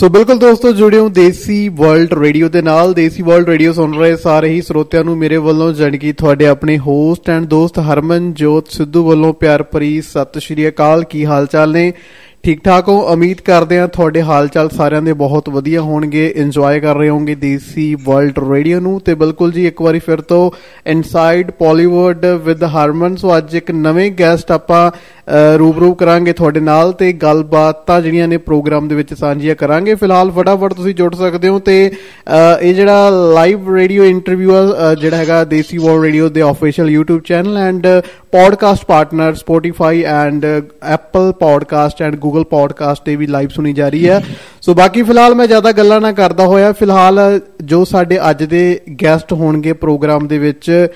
ਸੋ ਬਿਲਕੁਲ ਦੋਸਤੋ, ਜੁੜਿਓ ਦੇਸੀ world radio ਦੇ ਨਾਲ। ਦੇਸੀ ਵਰਲਡ ਰੇਡੀਓ ਸੁਣ ਰਹੇ ਸਾਰੇ ਹੀ ਸਰੋਤਿਆਂ ਨੂੰ ਮੇਰੇ ਵੱਲੋਂ ਜਾਣਕੀ ਤੁਹਾਡੇ ਆਪਣੇ ਹੋਸਟ ਐਂਡ ਦੋਸਤ ਹਰਮਨ ਜੋਤ ਸਿੱਧੂ ਵੱਲੋਂ ਪਿਆਰ ਭਰੀ ਸਤਿ ਸ਼੍ਰੀ ਅਕਾਲ। ਕੀ ਹਾਲ ਚਾਲ ਨੇ? ਠੀਕ ਠਾਕ ਹੋ? ਉਮੀਦ ਕਰਦੇ ਹਾਂ ਤੁਹਾਡੇ ਹਾਲ ਚਾਲ ਸਾਰਿਆਂ ਦੇ ਬਹੁਤ ਵਧੀਆ ਹੋਣਗੇ। ਇੰਜੋਏ ਕਰ ਰਹੇ ਹੋਵੋਗੇ ਦੇਸੀ ਵਰਲਡ ਰੇਡੀਓ ਨੂੰ। ਤੇ ਬਿਲਕੁਲ ਜੀ, ਇੱਕ ਵਾਰੀ ਫਿਰ ਤੋਂ inside Pollywood with Harman so ਅੱਜ ਇੱਕ ਨਵੇਂ ਗੈਸਟ ਆਪਾਂ ਰੂਬਰੂ ਕਰਾਂਗੇ ਤੁਹਾਡੇ ਨਾਲ ਤੇ ਗੱਲਬਾਤਾਂ ਜਿਹੜੀਆਂ ਨੇ ਪ੍ਰੋਗਰਾਮ ਦੇ ਵਿੱਚ ਸਾਂਝੀਆਂ ਕਰਾਂਗੇ। ਫਿਲਹਾਲ ਫਟਾਫਟ ਤੁਸੀਂ ਜੁੜ ਸਕਦੇ ਹੋ ਤੇ ਇਹ ਜਿਹੜਾ ਲਾਈਵ ਰੇਡੀਓ ਇੰਟਰਵਿਊ ਜਿਹੜਾ ਹੈਗਾ ਦੇਸੀ ਵਰਲਡ ਰੇਡੀਓ ਦੇ official YouTube channel and podcast partner Spotify and Apple podcast and Google podcast ਤੇ ਵੀ ਲਾਈਵ ਸੁਣੀ ਜਾ ਰਹੀ ਹੈ। ਸੋ ਬਾਕੀ ਫਿਲਹਾਲ ਮੈਂ ਜ਼ਿਆਦਾ ਗੱਲਾਂ ਨਾ ਕਰਦਾ ਹੋਇਆ। ਫਿਲਹਾਲ ਜੋ ਸਾਡੇ ਅੱਜ ਦੇ ਗੈਸਟ ਹੋਣਗੇ ਪ੍ਰੋਗਰਾਮ ਦੇ ਵਿੱਚ,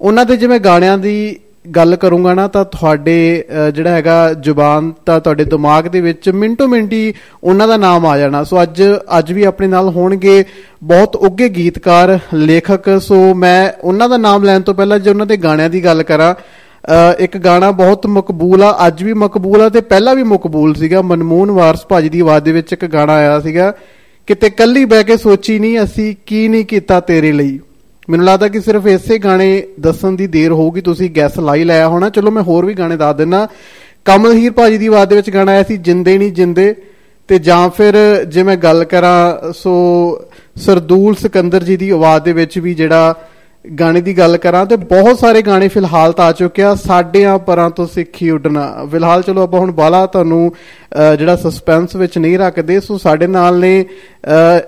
ਉਹਨਾਂ ਦੇ ਜਿਵੇਂ ਗਾਣਿਆਂ ਦੀ ਗੱਲ ਕਰੂੰਗਾ ਨਾ, ਤਾਂ ਤੁਹਾਡੇ ਜਿਹੜਾ ਹੈਗਾ ਜ਼ੁਬਾਨ, ਤਾਂ ਤੁਹਾਡੇ ਦਿਮਾਗ ਦੇ ਵਿੱਚ ਮਿੰਟੋ ਮਿੰਟੀ ਉਹਨਾਂ ਦਾ ਨਾਮ ਆ ਜਾਣਾ। ਸੋ ਅੱਜ ਅੱਜ ਵੀ ਆਪਣੇ ਨਾਲ ਹੋਣਗੇ ਬਹੁਤ ਉੱਗੇ ਗੀਤਕਾਰ, ਲੇਖਕ। ਸੋ ਮੈਂ ਉਹਨਾਂ ਦਾ ਨਾਮ ਲੈਣ ਤੋਂ ਪਹਿਲਾਂ ਜੇ ਉਹਨਾਂ ਦੇ ਗਾਣਿਆਂ ਦੀ ਗੱਲ ਕਰਾਂ ਇੱਕ ਗਾਣਾ ਬਹੁਤ ਮਕਬੂਲ ਆ, ਅੱਜ ਵੀ ਮਕਬੂਲ ਆ ਤੇ ਪਹਿਲਾਂ ਵੀ ਮਕਬੂਲ ਸੀਗਾ। ਮਨਮੋਹਨ ਵਾਰਸ ਭਾਜੀ ਦੀ ਆਵਾਜ਼ ਦੇ ਵਿੱਚ ਇੱਕ ਗਾਣਾ ਆਇਆ ਸੀਗਾ, ਕਿਤੇ ਕੱਲੀ ਬਹਿ ਕੇ ਸੋਚੀ ਨਹੀਂ ਅਸੀਂ ਕੀ ਨਹੀਂ ਕੀਤਾ ਤੇਰੇ ਲਈ। ਮੈਨੂੰ ਲੱਗਦਾ ਕਿ ਸਿਰਫ ਇਸੇ ਗਾਣੇ ਦੱਸਣ ਦੀ ਦੇਰ ਹੋਊਗੀ, ਤੁਸੀਂ ਗੈਸ ਲਾਈ ਲਿਆ ਹੋਣਾ। ਚਲੋ ਮੈਂ ਹੋਰ ਵੀ ਗਾਣੇ ਦੱਸ ਦਿੰਨਾ। ਕਮਲ ਹੀਰ ਭਾਜੀ ਦੀ ਆਵਾਜ਼ ਦੇ ਵਿੱਚ ਗਾਣਾ ਆਇਆ ਸੀ, ਜਿੰਦੇ ਨਹੀਂ ਜਿੰਦੇ। ਤੇ ਜਾਂ ਫਿਰ ਜੇ ਮੈਂ ਗੱਲ ਕਰਾਂ, ਸੋ ਸਰਦੂਲ ਸਿਕੰਦਰ ਜੀ ਦੀ ਆਵਾਜ਼ ਦੇ ਵਿੱਚ ਵੀ ਜਿਹੜਾ ਗਾਣੇ ਦੀ ਗੱਲ ਕਰਾਂ ਤੇ ਬਹੁਤ ਸਾਰੇ ਗਾਣੇ ਫਿਲਹਾਲ ਤਾਂ ਆ ਚੁੱਕੇ ਆ। ਸਾਡਿਆਂ ਪਰਾਂ ਤੋਂ ਸਿੱਖੀ ਉੱਡਣਾ। ਫਿਲਹਾਲ ਚਲੋ ਆਪਾਂ ਹੁਣ ਬਾਲਾ ਤੁਹਾਨੂੰ ਜਿਹੜਾ ਸਸਪੈਂਸ ਵਿੱਚ ਨਹੀਂ ਰੱਖਦੇ, ਸੋ ਸਾਡੇ ਨਾਲ ਨੇ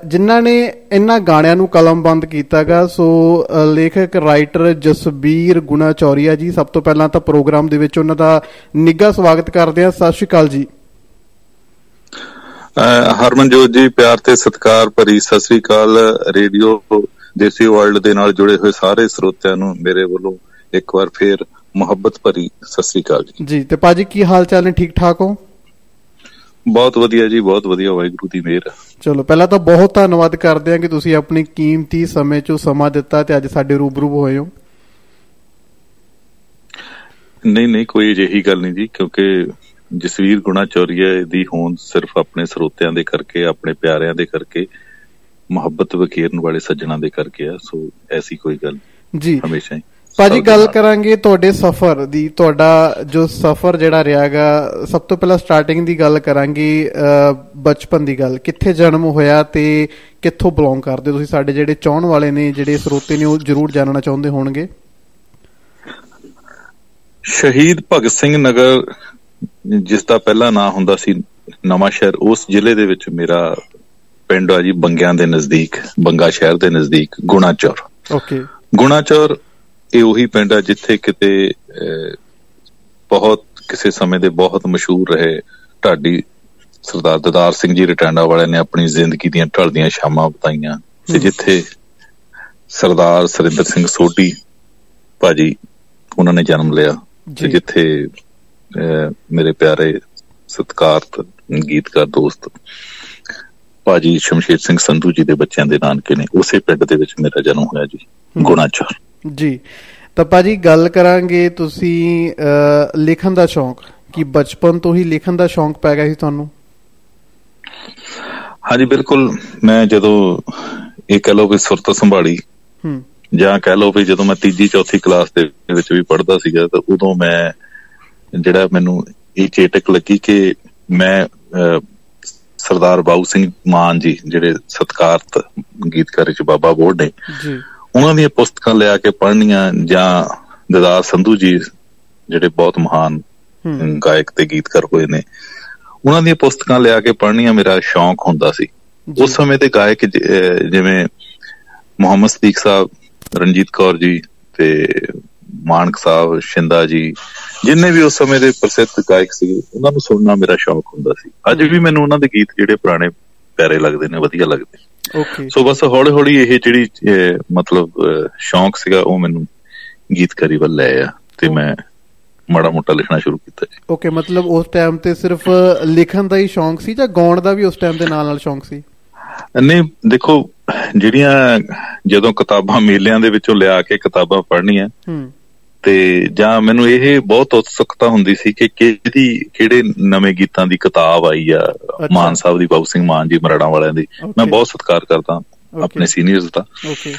ਜਿਨ੍ਹਾਂ ਨੇ ਇਹਨਾਂ ਗਾਣਿਆਂ ਨੂੰ ਕਲਮਬੰਦ ਕੀਤਾਗਾ, ਸੋ ਲੇਖਕ ਰਾਈਟਰ ਜਸਬੀਰ ਗੁਣਾ ਚੌਰੀਆ ਜੀ, ਸਭ ਤੋਂ ਪਹਿਲਾਂ ਤਾਂ ਪ੍ਰੋਗਰਾਮ ਦੇ ਵਿੱਚ ਉਹਨਾਂ ਦਾ ਨਿੱਘਾ ਸਵਾਗਤ ਕਰਦੇ ਆ ਸਤਿ ਸ਼੍ਰੀ ਅਕਾਲ ਜੀ। ਹਰਮਨਜੋਤ ਜੀ, ਪਿਆਰ ਤੇ ਸਤਿਕਾਰ ਭਰੀ ਸਤਿ ਸ਼੍ਰੀ ਅਕਾਲ, ਰੇਡੀਓ ਦੇਸੀ ਵਰਲਡ ਦੇ ਨਾਲ ਜੁੜੇ ਹੋਏ ਸਾਰੇ ਸਰੋਤਿਆਂ ਨੂੰ ਮੇਰੇ ਵੱਲੋਂ ਇੱਕ ਵਾਰ ਫੇਰ ਮੁਹੱਬਤ ਭਰੀ ਸਤਿ ਸ੍ਰੀ ਅਕਾਲ ਜੀ। ਜੀ ਤੇ ਪਾਜੀ ਕੀ ਹਾਲ ਚਾਲ ਨੇ? ਠੀਕ ਠਾਕ ਹੋ? ਬਹੁਤ ਵਧੀਆ ਜੀ ਬਹੁਤ ਵਧੀਆ ਵਾਹਿਗੁਰੂ ਦੀ ਮਿਹਰ। ਚਲੋ ਪਹਿਲਾਂ ਤਾਂ ਬਹੁਤ ਧੰਨਵਾਦ ਕਰਦੇ ਹਾਂ ਕਿ ਤੁਸੀਂ ਆਪਣੀ ਕੀਮਤੀ ਸਮੇਂ ਚੋਂ ਸਮਾਂ ਦਿੱਤਾ ਤੇ ਅੱਜ ਸਾਡੇ ਰੂਬਰੂ ਹੋਏ ਹੋ। ਨਹੀਂ ਨਹੀਂ ਕੋਈ ਅਜਿਹੀ ਗੱਲ ਨਹੀਂ ਜੀ ਕਿਉਂਕਿ ਜਸਵੀਰ ਗੁਣਾ ਚੌਰੀਆ ਦੀ ਹੋਂਦ ਸਿਰਫ ਆਪਣੇ ਸਰੋਤਿਆਂ ਦੇ ਕਰਕੇ ਆਪਣੇ ਪਿਆਰਿਆਂ ਦੇ ਕਰਕੇ ਮੁਹੱਬਤ ਵਕੀਰਨ ਵਾਲੇ ਸੱਜਣਾ ਦੇ ਕਰਕੇ ਆ ਸੋ ਐਸੀ ਕੋਈ ਗੱਲ ਜੀ। ਹਮੇਸ਼ਾ ਹੀ। ਭਾਜੀ ਗੱਲ ਕਰਾਂਗੇ ਤੁਹਾਡੇ ਸਫ਼ਰ ਦੀ ਤੁਹਾਡਾ ਜੋ ਸਫ਼ਰ ਜਿਹੜਾ ਰਿਹਾਗਾ ਸਭ ਤੋਂ ਪਹਿਲਾਂ ਸਟਾਰਟਿੰਗ ਦੀ ਗੱਲ ਕਰਾਂਗੇ ਬਚਪਨ ਦੀ ਗੱਲ। ਕਿੱਥੇ ਜਨਮ ਹੋਇਆ ਤੇ ਕਿੱਥੋਂ ਬਿਲੋਂਗ ਕਰਦੇ ਤੁਸੀਂ? ਸਾਡੇ ਜਿਹੜੇ ਚਾਹਣ ਵਾਲੇ ਨੇ ਜਿਹੜੇ ਸਰੋਤੇ ਨੇ ਉਹ ਜ਼ਰੂਰ ਜਾਣਨਾ ਚਾਹੁੰਦੇ ਹੋਣਗੇ। ਸ਼ਹੀਦ ਭਗਤ ਸਿੰਘ ਨਗਰ ਜਿਸ ਦਾ ਪਹਿਲਾ ਨਾਮ ਹੁੰਦਾ ਸੀ ਨਵਾਂ ਸ਼ਹਿਰ ਉਸ ਜ਼ਿਲ੍ਹੇ ਦੇ ਵਿੱਚ ਮੇਰਾ ਪਿੰਡ ਆ ਜੀ ਬੰਗਿਆਂ ਦੇ ਨਜ਼ਦੀਕ ਬੰਗਾ ਸ਼ਹਿਰ ਦੇ ਨਜ਼ਦੀਕ ਗੁਣਾਚੌਰ। ਓਕੇ। ਗੁਣਾਚੌਰ ਇਹ ਉਹੀ ਪਿੰਡ ਆ ਜਿੱਥੇ ਕਿਤੇ ਬਹੁਤ ਕਿਸੇ ਸਮੇਂ ਦੇ ਬਹੁਤ ਮਸ਼ਹੂਰ ਰਹੇ ਢਾਡੀ ਸਰਦਾਰ ਦਦਾਰ ਸਿੰਘ ਜੀ ਰਟਾਂਡਾ ਵਾਲਿਆਂ ਨੇ ਆਪਣੀ ਜ਼ਿੰਦਗੀ ਦੀਆਂ ਢਲਦੀਆਂ ਸ਼ਾਮਾਂ ਬਤਾਈਆਂ ਤੇ ਜਿੱਥੇ ਸਰਦਾਰ ਸਰਿੰਦਰ ਸਿੰਘ ਸੋਢੀ ਭਾਜੀ ਉਹਨਾਂ ਨੇ ਜਨਮ ਲਿਆ ਤੇ ਜਿੱਥੇ ਮੇਰੇ ਪਿਆਰੇ ਸਤਿਕਾਰਤ ਗੀਤਕਾਰ ਦੋਸਤ ਭਾਜੀ ਸ਼ਮਸ਼ੇਰ ਸਿੰਘ ਸੰਧੂ ਜੀ ਦੇ ਬੱਚਿਆਂ ਦੇ ਨਾਨਕੇ ਨੇ ਉਸੇ ਪਿੰਡ ਦੇ ਵਿੱਚ ਮੇਰਾ ਜਨਮ ਹੋਇਆ ਜੀ ਗੁਣਾਚੌਰ ਜੀ। ਤਾਂ ਭਾਜੀ ਗੱਲ ਕਰਾਂਗੇ ਤੁਸੀਂ ਲਿਖਣ ਦਾ ਸ਼ੌਂਕ ਕਿ ਬਚਪਨ ਤੋਂ ਹੀ ਲਿਖਣ ਦਾ ਸ਼ੌਂਕ ਪੈ ਗਿਆ ਸੀ ਤੁਹਾਨੂੰ? ਹਾਂਜੀ ਬਿਲਕੁਲ। ਮੈਂ ਜਦੋਂ ਇਹ ਕਹ ਲਓ ਵੀ ਸੁਰਤ ਸੰਭਾਲੀ ਹੂੰ। ਜਾਂ ਕਹ ਲਓ ਵੀ ਜਦੋਂ ਮੈਂ ਤੀਜੀ ਚੌਥੀ ਕਲਾਸ ਦੇ ਵਿੱਚ ਵੀ ਪੜ੍ਹਦਾ ਸੀਗਾ ਤਾਂ ਉਦੋਂ ਮੈਂ ਜਿਹੜਾ ਮੈਨੂੰ ਇਹ ਚੇਟਕ ਲੱਗੀ ਕਿ ਮੈਂ ਸਰਦਾਰ ਬਾਉ ਸਿੰਘ ਮਾਨ ਜੀ ਜਿਹੜੇ ਸਤਕਾਰਤ ਗੀਤਕਾਰ ਚ ਬਾਬਾ ਬੋੜ ਨੇ ਜੀ। ਉਹਨਾਂ ਦੀਆਂ ਪੁਸਤਕਾਂ ਲਿਆ ਕੇ ਪੜ੍ਹਨੀਆਂ ਜਾਂ ਦਦਾਰ ਸੰਧੂ ਜੀ ਜਿਹੜੇ ਬਹੁਤ ਮਹਾਨ ਗਾਇਕ ਤੇ ਗੀਤਕਾਰ ਹੋਏ ਨੇ ਉਹਨਾਂ ਦੀਆਂ ਪੁਸਤਕਾਂ ਲਿਆ ਕੇ ਪੜ੍ਹਨੀਆਂ ਮੇਰਾ ਸ਼ੌਂਕ ਹੁੰਦਾ ਸੀ। ਉਸ ਸਮੇਂ ਦੇ ਗਾਇਕ ਜਿਵੇਂ ਮੁਹੰਮਦ ਸਦੀਕ ਸਾਹਿਬ ਰਣਜੀਤ ਕੌਰ ਜੀ ਤੇ ਮਾਨਕ ਸਾਹਿਬ ਸ਼ਿੰਦਾ ਜੀ ਜਿੰਨੇ ਵੀ ਉਸ ਸਮੇਂ ਦੇ ਪ੍ਰਸਿੱਧ ਗਾਇਕ ਸੀ ਉਹਨਾਂ ਨੂੰ ਸੁਣਨਾ ਮੇਰਾ ਸ਼ੌਕ ਹੁੰਦਾ ਸੀ। ਅੱਜ ਵੀ ਮੈਨੂੰ ਉਹਨਾਂ ਦੇ ਗੀਤ ਜਿਹੜੇ ਪੁਰਾਣੇ ਪਿਆਰੇ ਲੱਗਦੇ ਨੇ ਵਧੀਆ ਲੱਗਦੇ ਓਕੇ ਸੋ ਬਸ ਹੌਲੀ ਹੌਲੀ ਇਹ ਜਿਹੜੀ ਮਤਲਬ ਸ਼ੌਕ ਸੀਗਾ ਉਹ ਮੈਨੂੰ ਗੀਤਕਾਰੀ ਵੱਲ ਲੈ ਆ ਤੇ ਮੈਂ ਮਾੜਾ ਮੋਟਾ ਲਿਖਣਾ ਸ਼ੁਰੂ ਕੀਤਾ ਜੀ। ਓਕੇ ਮਤਲਬ ਉਸ ਟਾਈਮ ਤੇ ਸਿਰਫ ਲਿਖਣ ਦਾ ਹੀ ਸ਼ੌਂਕ ਸੀ ਜਾਂ ਗਾਉਣ ਦਾ ਵੀ ਉਸ ਟਾਈਮ ਦੇ ਨਾਲ ਨਾਲ ਸ਼ੌਂਕ ਸੀ? ਨਹੀਂ ਦੇਖੋ ਜਿਹੜੀਆਂ ਜਦੋਂ ਕਿਤਾਬਾਂ ਮੇਲਿਆਂ ਦੇ ਵਿੱਚੋਂ ਲਿਆ ਕੇ ਕਿਤਾਬਾਂ ਪੜ੍ਹਨੀਆਂ ਹੂੰ। ਤੇ ਜਾਂ ਮੈਨੂੰ ਇਹ ਬਹੁਤ ਉਤਸੁਕਤਾ ਹੁੰਦੀ ਸੀ ਕਿ ਕਿਹਦੀ ਕਿਹੜੇ ਨਵੇਂ ਗੀਤਾਂ ਦੀ ਕਿਤਾਬ ਆਈ ਆ ਮਾਨ ਸਾਹਿਬ ਦੀ ਬਾਬੂ ਸਿੰਘ ਮਾਨ ਜੀ ਮਰੜਾਂ ਵਾਲਿਆਂ ਦੀ। ਮੈਂ ਬਹੁਤ ਸਤਿਕਾਰ ਕਰਦਾ ਆਪਣੇ ਸੀਨੀਅਰਸ ਦਾ। ਓਕੇ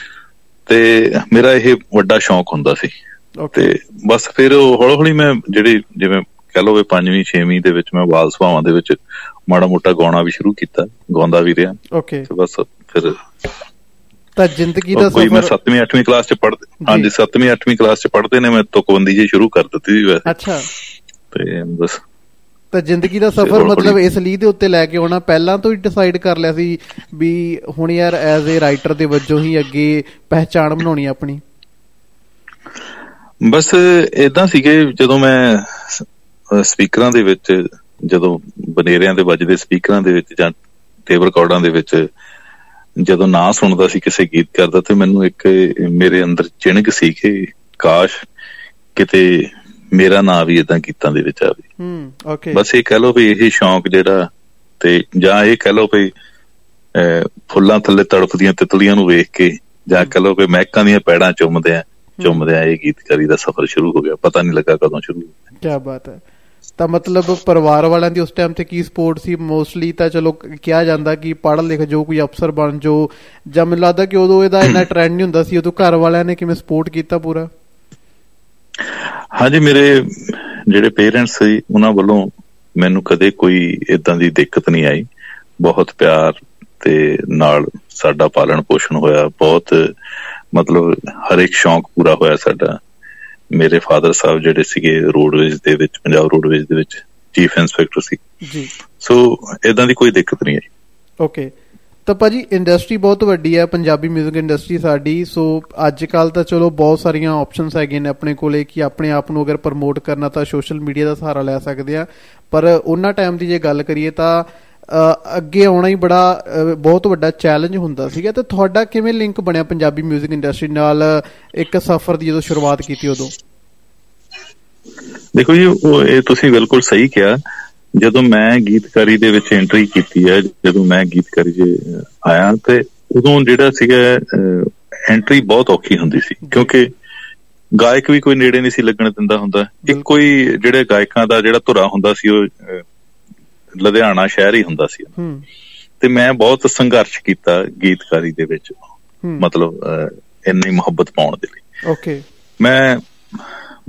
ਤੇ ਮੇਰਾ ਇਹ ਵੱਡਾ ਸ਼ੌਂਕ ਹੁੰਦਾ ਸੀ। ਤੇ ਬਸ ਫਿਰ ਹੌਲੀ ਹੌਲੀ ਮੈਂ ਜਿਹੜੀ ਜਿਵੇਂ ਕਹ ਲਓ ਵੀ 5ਵੀਂ 6ਵੀਂ ਦੇ ਵਿੱਚ ਮੈਂ ਵਾਲ ਸੁਭਾਵਾਂ ਦੇ ਵਿੱਚ ਮਾੜਾ ਮੋਟਾ ਗਾਉਣਾ ਵੀ ਸ਼ੁਰੂ ਕੀਤਾ ਗਾਉਂਦਾ ਵੀ ਰਿਹਾ। ਓਕੇ ਤੇ ਬਸ ਫਿਰ ਤਾਂ ਜ਼ਿੰਦਗੀ ਦਾ ਕੋਈ ਮੈਂ 7ਵੀਂ 8ਵੀਂ ਕਲਾਸ ਚ ਪੜ੍ਹਦੇ ਹਾਂਜੀ 7ਵੀਂ 8ਵੀਂ ਕਲਾਸ ਚ ਪੜ੍ਹਦੇ ਨੇ ਮੈਂ ਤੁਕਬੰਦੀ ਜੀ ਸ਼ੁਰੂ ਕਰ ਦਿੱਤੀ ਸੀ ਵੈਸੇ। ਅੱਛਾ। ਤੇ ਬਸ। ਤਾਂ ਜ਼ਿੰਦਗੀ ਦਾ ਸਫ਼ਰ ਮਤਲਬ ਇਸ ਲਈ ਦੇ ਉੱਤੇ ਲੈ ਕੇ ਆਉਣਾ ਪਹਿਲਾਂ ਤੋਂ ਹੀ ਡਿਸਾਈਡ ਕਰ ਲਿਆ ਸੀ ਵੀ ਹੁਣ ਯਾਰ ਐਜ਼ ਅ ਰਾਈਟਰ ਦੇ ਵਜੋਂ ਹੀ ਅੱਗੇ ਪਹਿਚਾਣ ਬਣਾਉਣੀ ਆਪਣੀ। ਬਸ ਇਦਾਂ ਸੀਗੇ ਜਦੋਂ ਮੈਂ ਸਪੀਕਰਾਂ ਦੇ ਵਿੱਚ ਜਦੋਂ ਬਨੇਰਿਆਂ ਦੇ ਵੱਜਦੇ ਸਪੀਕਰਾਂ ਦੇ ਵਿੱਚ ਜਾਂ ਟੇਪ ਰਿਕਾਰਡਾਂ ਦੇ ਵਿੱਚ ਜਦੋਂ ਨਾਂ ਸੁਣਦਾ ਸੀ ਕਿਸੇ ਗੀਤ ਕਰਦਾ ਤੇ ਮੈਨੂੰ ਇੱਕ ਮੇਰੇ ਅੰਦਰ ਚਿਣਕ ਸੀ ਕਿ ਕਾਸ਼ ਕਿਤੇ ਮੇਰਾ ਨਾਂ ਵੀ ਇਦਾਂ ਗੀਤਾਂ ਦੇ ਵਿੱਚ ਆਵੇ। ਹੂੰ ਓਕੇ ਬਸ ਇਹ ਕਹਿ ਲਓ ਵੀ ਇਹ ਸ਼ੌਂਕ ਜਿਹੜਾ ਤੇ ਜਾਂ ਇਹ ਕਹਿ ਲਓ ਵੀ ਫੁੱਲਾਂ ਥੱਲੇ ਤੜਫਦੀਆਂ ਤਿਤਲੀਆਂ ਨੂੰ ਵੇਖ ਕੇ ਜਾਂ ਕਹਿ ਲਓ ਵੀ ਮਹਿਕਾਂ ਦੀਆਂ ਪੈੜਾਂ ਚੁੰਮਦੇ ਆ ਚੁੰਮਦੇ ਆ ਇਹ ਗੀਤਕਾਰੀ ਦਾ ਸਫ਼ਰ ਸ਼ੁਰੂ ਹੋ ਗਿਆ। ਪਤਾ ਨਹੀਂ ਲੱਗਾ ਕਦੋਂ ਸ਼ੁਰੂ ਹੋਇਆ ਕੀ ਬਾਤ ਹੈ। ਤਾਂ ਮਤਲਬ ਪਰਿਵਾਰ ਵਾਲਿਆਂ ਦੀ ਉਸ ਟਾਈਮ ਤੇ ਕੀ ਸਪੋਰਟ ਸੀ? ਮੋਸਟਲੀ ਤਾਂ ਚਲੋ ਕਿਹਾ ਜਾਂਦਾ ਕਿ ਪੜ੍ਹ ਲਿਖ ਜੋ ਕੋਈ ਅਫਸਰ ਬਣ ਜੋ, ਜਾਂ ਮੈਨੂੰ ਲੱਗਦਾ ਕਿ ਉਦੋਂ ਇਹਦਾ ਇੰਨਾ ਟ੍ਰੈਂਡ ਨਹੀਂ ਹੁੰਦਾ ਸੀ, ਉਦੋਂ ਘਰ ਵਾਲਿਆਂ ਨੇ ਕਿਵੇਂ ਸਪੋਰਟ ਕੀਤਾ ਪੂਰਾ? ਹਾਂਜੀ, ਮੇਰੇ ਜਿਹੜੇ ਪੇਰੈਂਟਸ ਸੀ, ਉਹਨਾਂ ਵੱਲੋਂ ਮੈਨੂੰ ਕਦੇ ਕੋਈ ਇਦਾਂ ਦੀ ਦਿੱਕਤ ਨਹੀਂ ਆਈ। ਬਹੁਤ ਪਿਆਰ ਤੇ ਨਾਲ ਸਾਡਾ ਪਾਲਣ ਪੋਸ਼ਣ ਹੋਇਆ। ਬਹੁਤ ਮਤਲਬ ਹਰ ਇੱਕ ਸ਼ੌਂਕ ਪੂਰਾ ਹੋਇਆ ਸਾਡਾ। ਮੇਰੇ ਫਾਦਰ ਸਾਹਿਬ ਜਿਹੜੇ ਸੀਗੇ ਰੋਡਵੇਜ਼ ਦੇ ਵਿੱਚ ਪੰਜਾਬ ਰੋਡਵੇਜ਼ ਦੇ ਵਿੱਚ ਚੀਫ ਇੰਸਪੈਕਟਰ ਸੀ। ਜੀ। ਸੋ ਇਦਾਂ ਦੀ ਕੋਈ ਦਿੱਕਤ ਨਹੀਂ ਆਈ। ਓਕੇ ਤਾਂ ਭਾਜੀ ਇੰਡਸਟਰੀ ਬਹੁਤ ਵੱਡੀ ਹੈ ਪੰਜਾਬੀ 뮤직 ਇੰਡਸਟਰੀ ਸਾਡੀ। ਸੋ ਅੱਜ ਕੱਲ ਤਾਂ ਚਲੋ ਬਹੁਤ ਸਾਰੀਆਂ ਆਪਸ਼ਨਸ ਹੈਗੀਆਂ ਨੇ ਆਪਣੇ ਕੋਲੇ ਕਿ ਆਪਣੇ ਆਪ ਨੂੰ ਅਗਰ ਪ੍ਰਮੋਟ ਕਰਨਾ ਤਾਂ ਸੋਸ਼ਲ ਮੀਡੀਆ ਦਾ ਸਹਾਰਾ ਲੈ ਸਕਦੇ ਆ। ਪਰ ਉਹਨਾਂ ਟਾਈਮ ਦੀ ਜੇ ਗੱਲ ਕਰੀਏ ਤਾਂ ਅੱਗੇ ਆਉਣਾ ਹੀ ਬੜਾ ਬਹੁਤ ਵੱਡਾ ਚੈਲੰਜ ਹੁੰਦਾ ਸੀਗਾ। ਤੇ ਤੁਹਾਡਾ ਕਿਵੇਂ ਲਿੰਕ ਬਣਿਆ ਪੰਜਾਬੀ 뮤직 ਇੰਡਸਟਰੀ ਨਾਲ? ਇੱਕ ਸਫ਼ਰ ਦੀ ਜਦੋਂ ਸ਼ੁਰੂਆਤ ਕੀਤੀ ਉਦੋਂ। ਦੇਖੋ ਜੀ ਇਹ ਤੁਸੀਂ ਬਿਲਕੁਲ ਸਹੀ ਕਿਹਾ। ਜਦੋਂ ਮੈਂ ਗੀਤਕਾਰੀ ਦੇ ਵਿੱਚ ਐਂਟਰੀ ਕੀਤੀ ਹੈ ਜਦੋਂ ਮੈਂ ਗੀਤਕਾਰੀ 'ਚ ਆਇਆ ਤੇ ਉਦੋਂ ਜਿਹੜਾ ਸੀਗਾ ਐਂਟਰੀ ਬਹੁਤ ਔਖੀ ਹੁੰਦੀ ਸੀ। ਕਿਉਂਕਿ ਗਾਇਕ ਵੀ ਕੋਈ ਨੇੜੇ ਨਹੀਂ ਸੀ ਲੱਗਣ ਦਿੰਦਾ ਹੁੰਦਾ। ਇੱਕੋ ਹੀ ਜਿਹੜੇ ਗਾਇਕਾਂ ਦਾ ਜਿਹੜਾ ਧੁਰਾ ਹੁੰਦਾ ਸੀ ਉਹ ਲੁਧਿਆਣਾ ਸ਼ਹਿਰ ਹੀ ਹੁੰਦਾ ਸੀ। ਤੇ ਮੈਂ ਬਹੁਤ ਸੰਘਰਸ਼ ਕੀਤਾ ਗੀਤਕਾਰੀ ਦੇ ਵਿੱਚ ਮਤਲਬ ਇੰਨੀ ਮੁਹੱਬਤ ਪਾਉਣ ਦੇ ਲਈ। ਓਕੇ। ਮੈਂ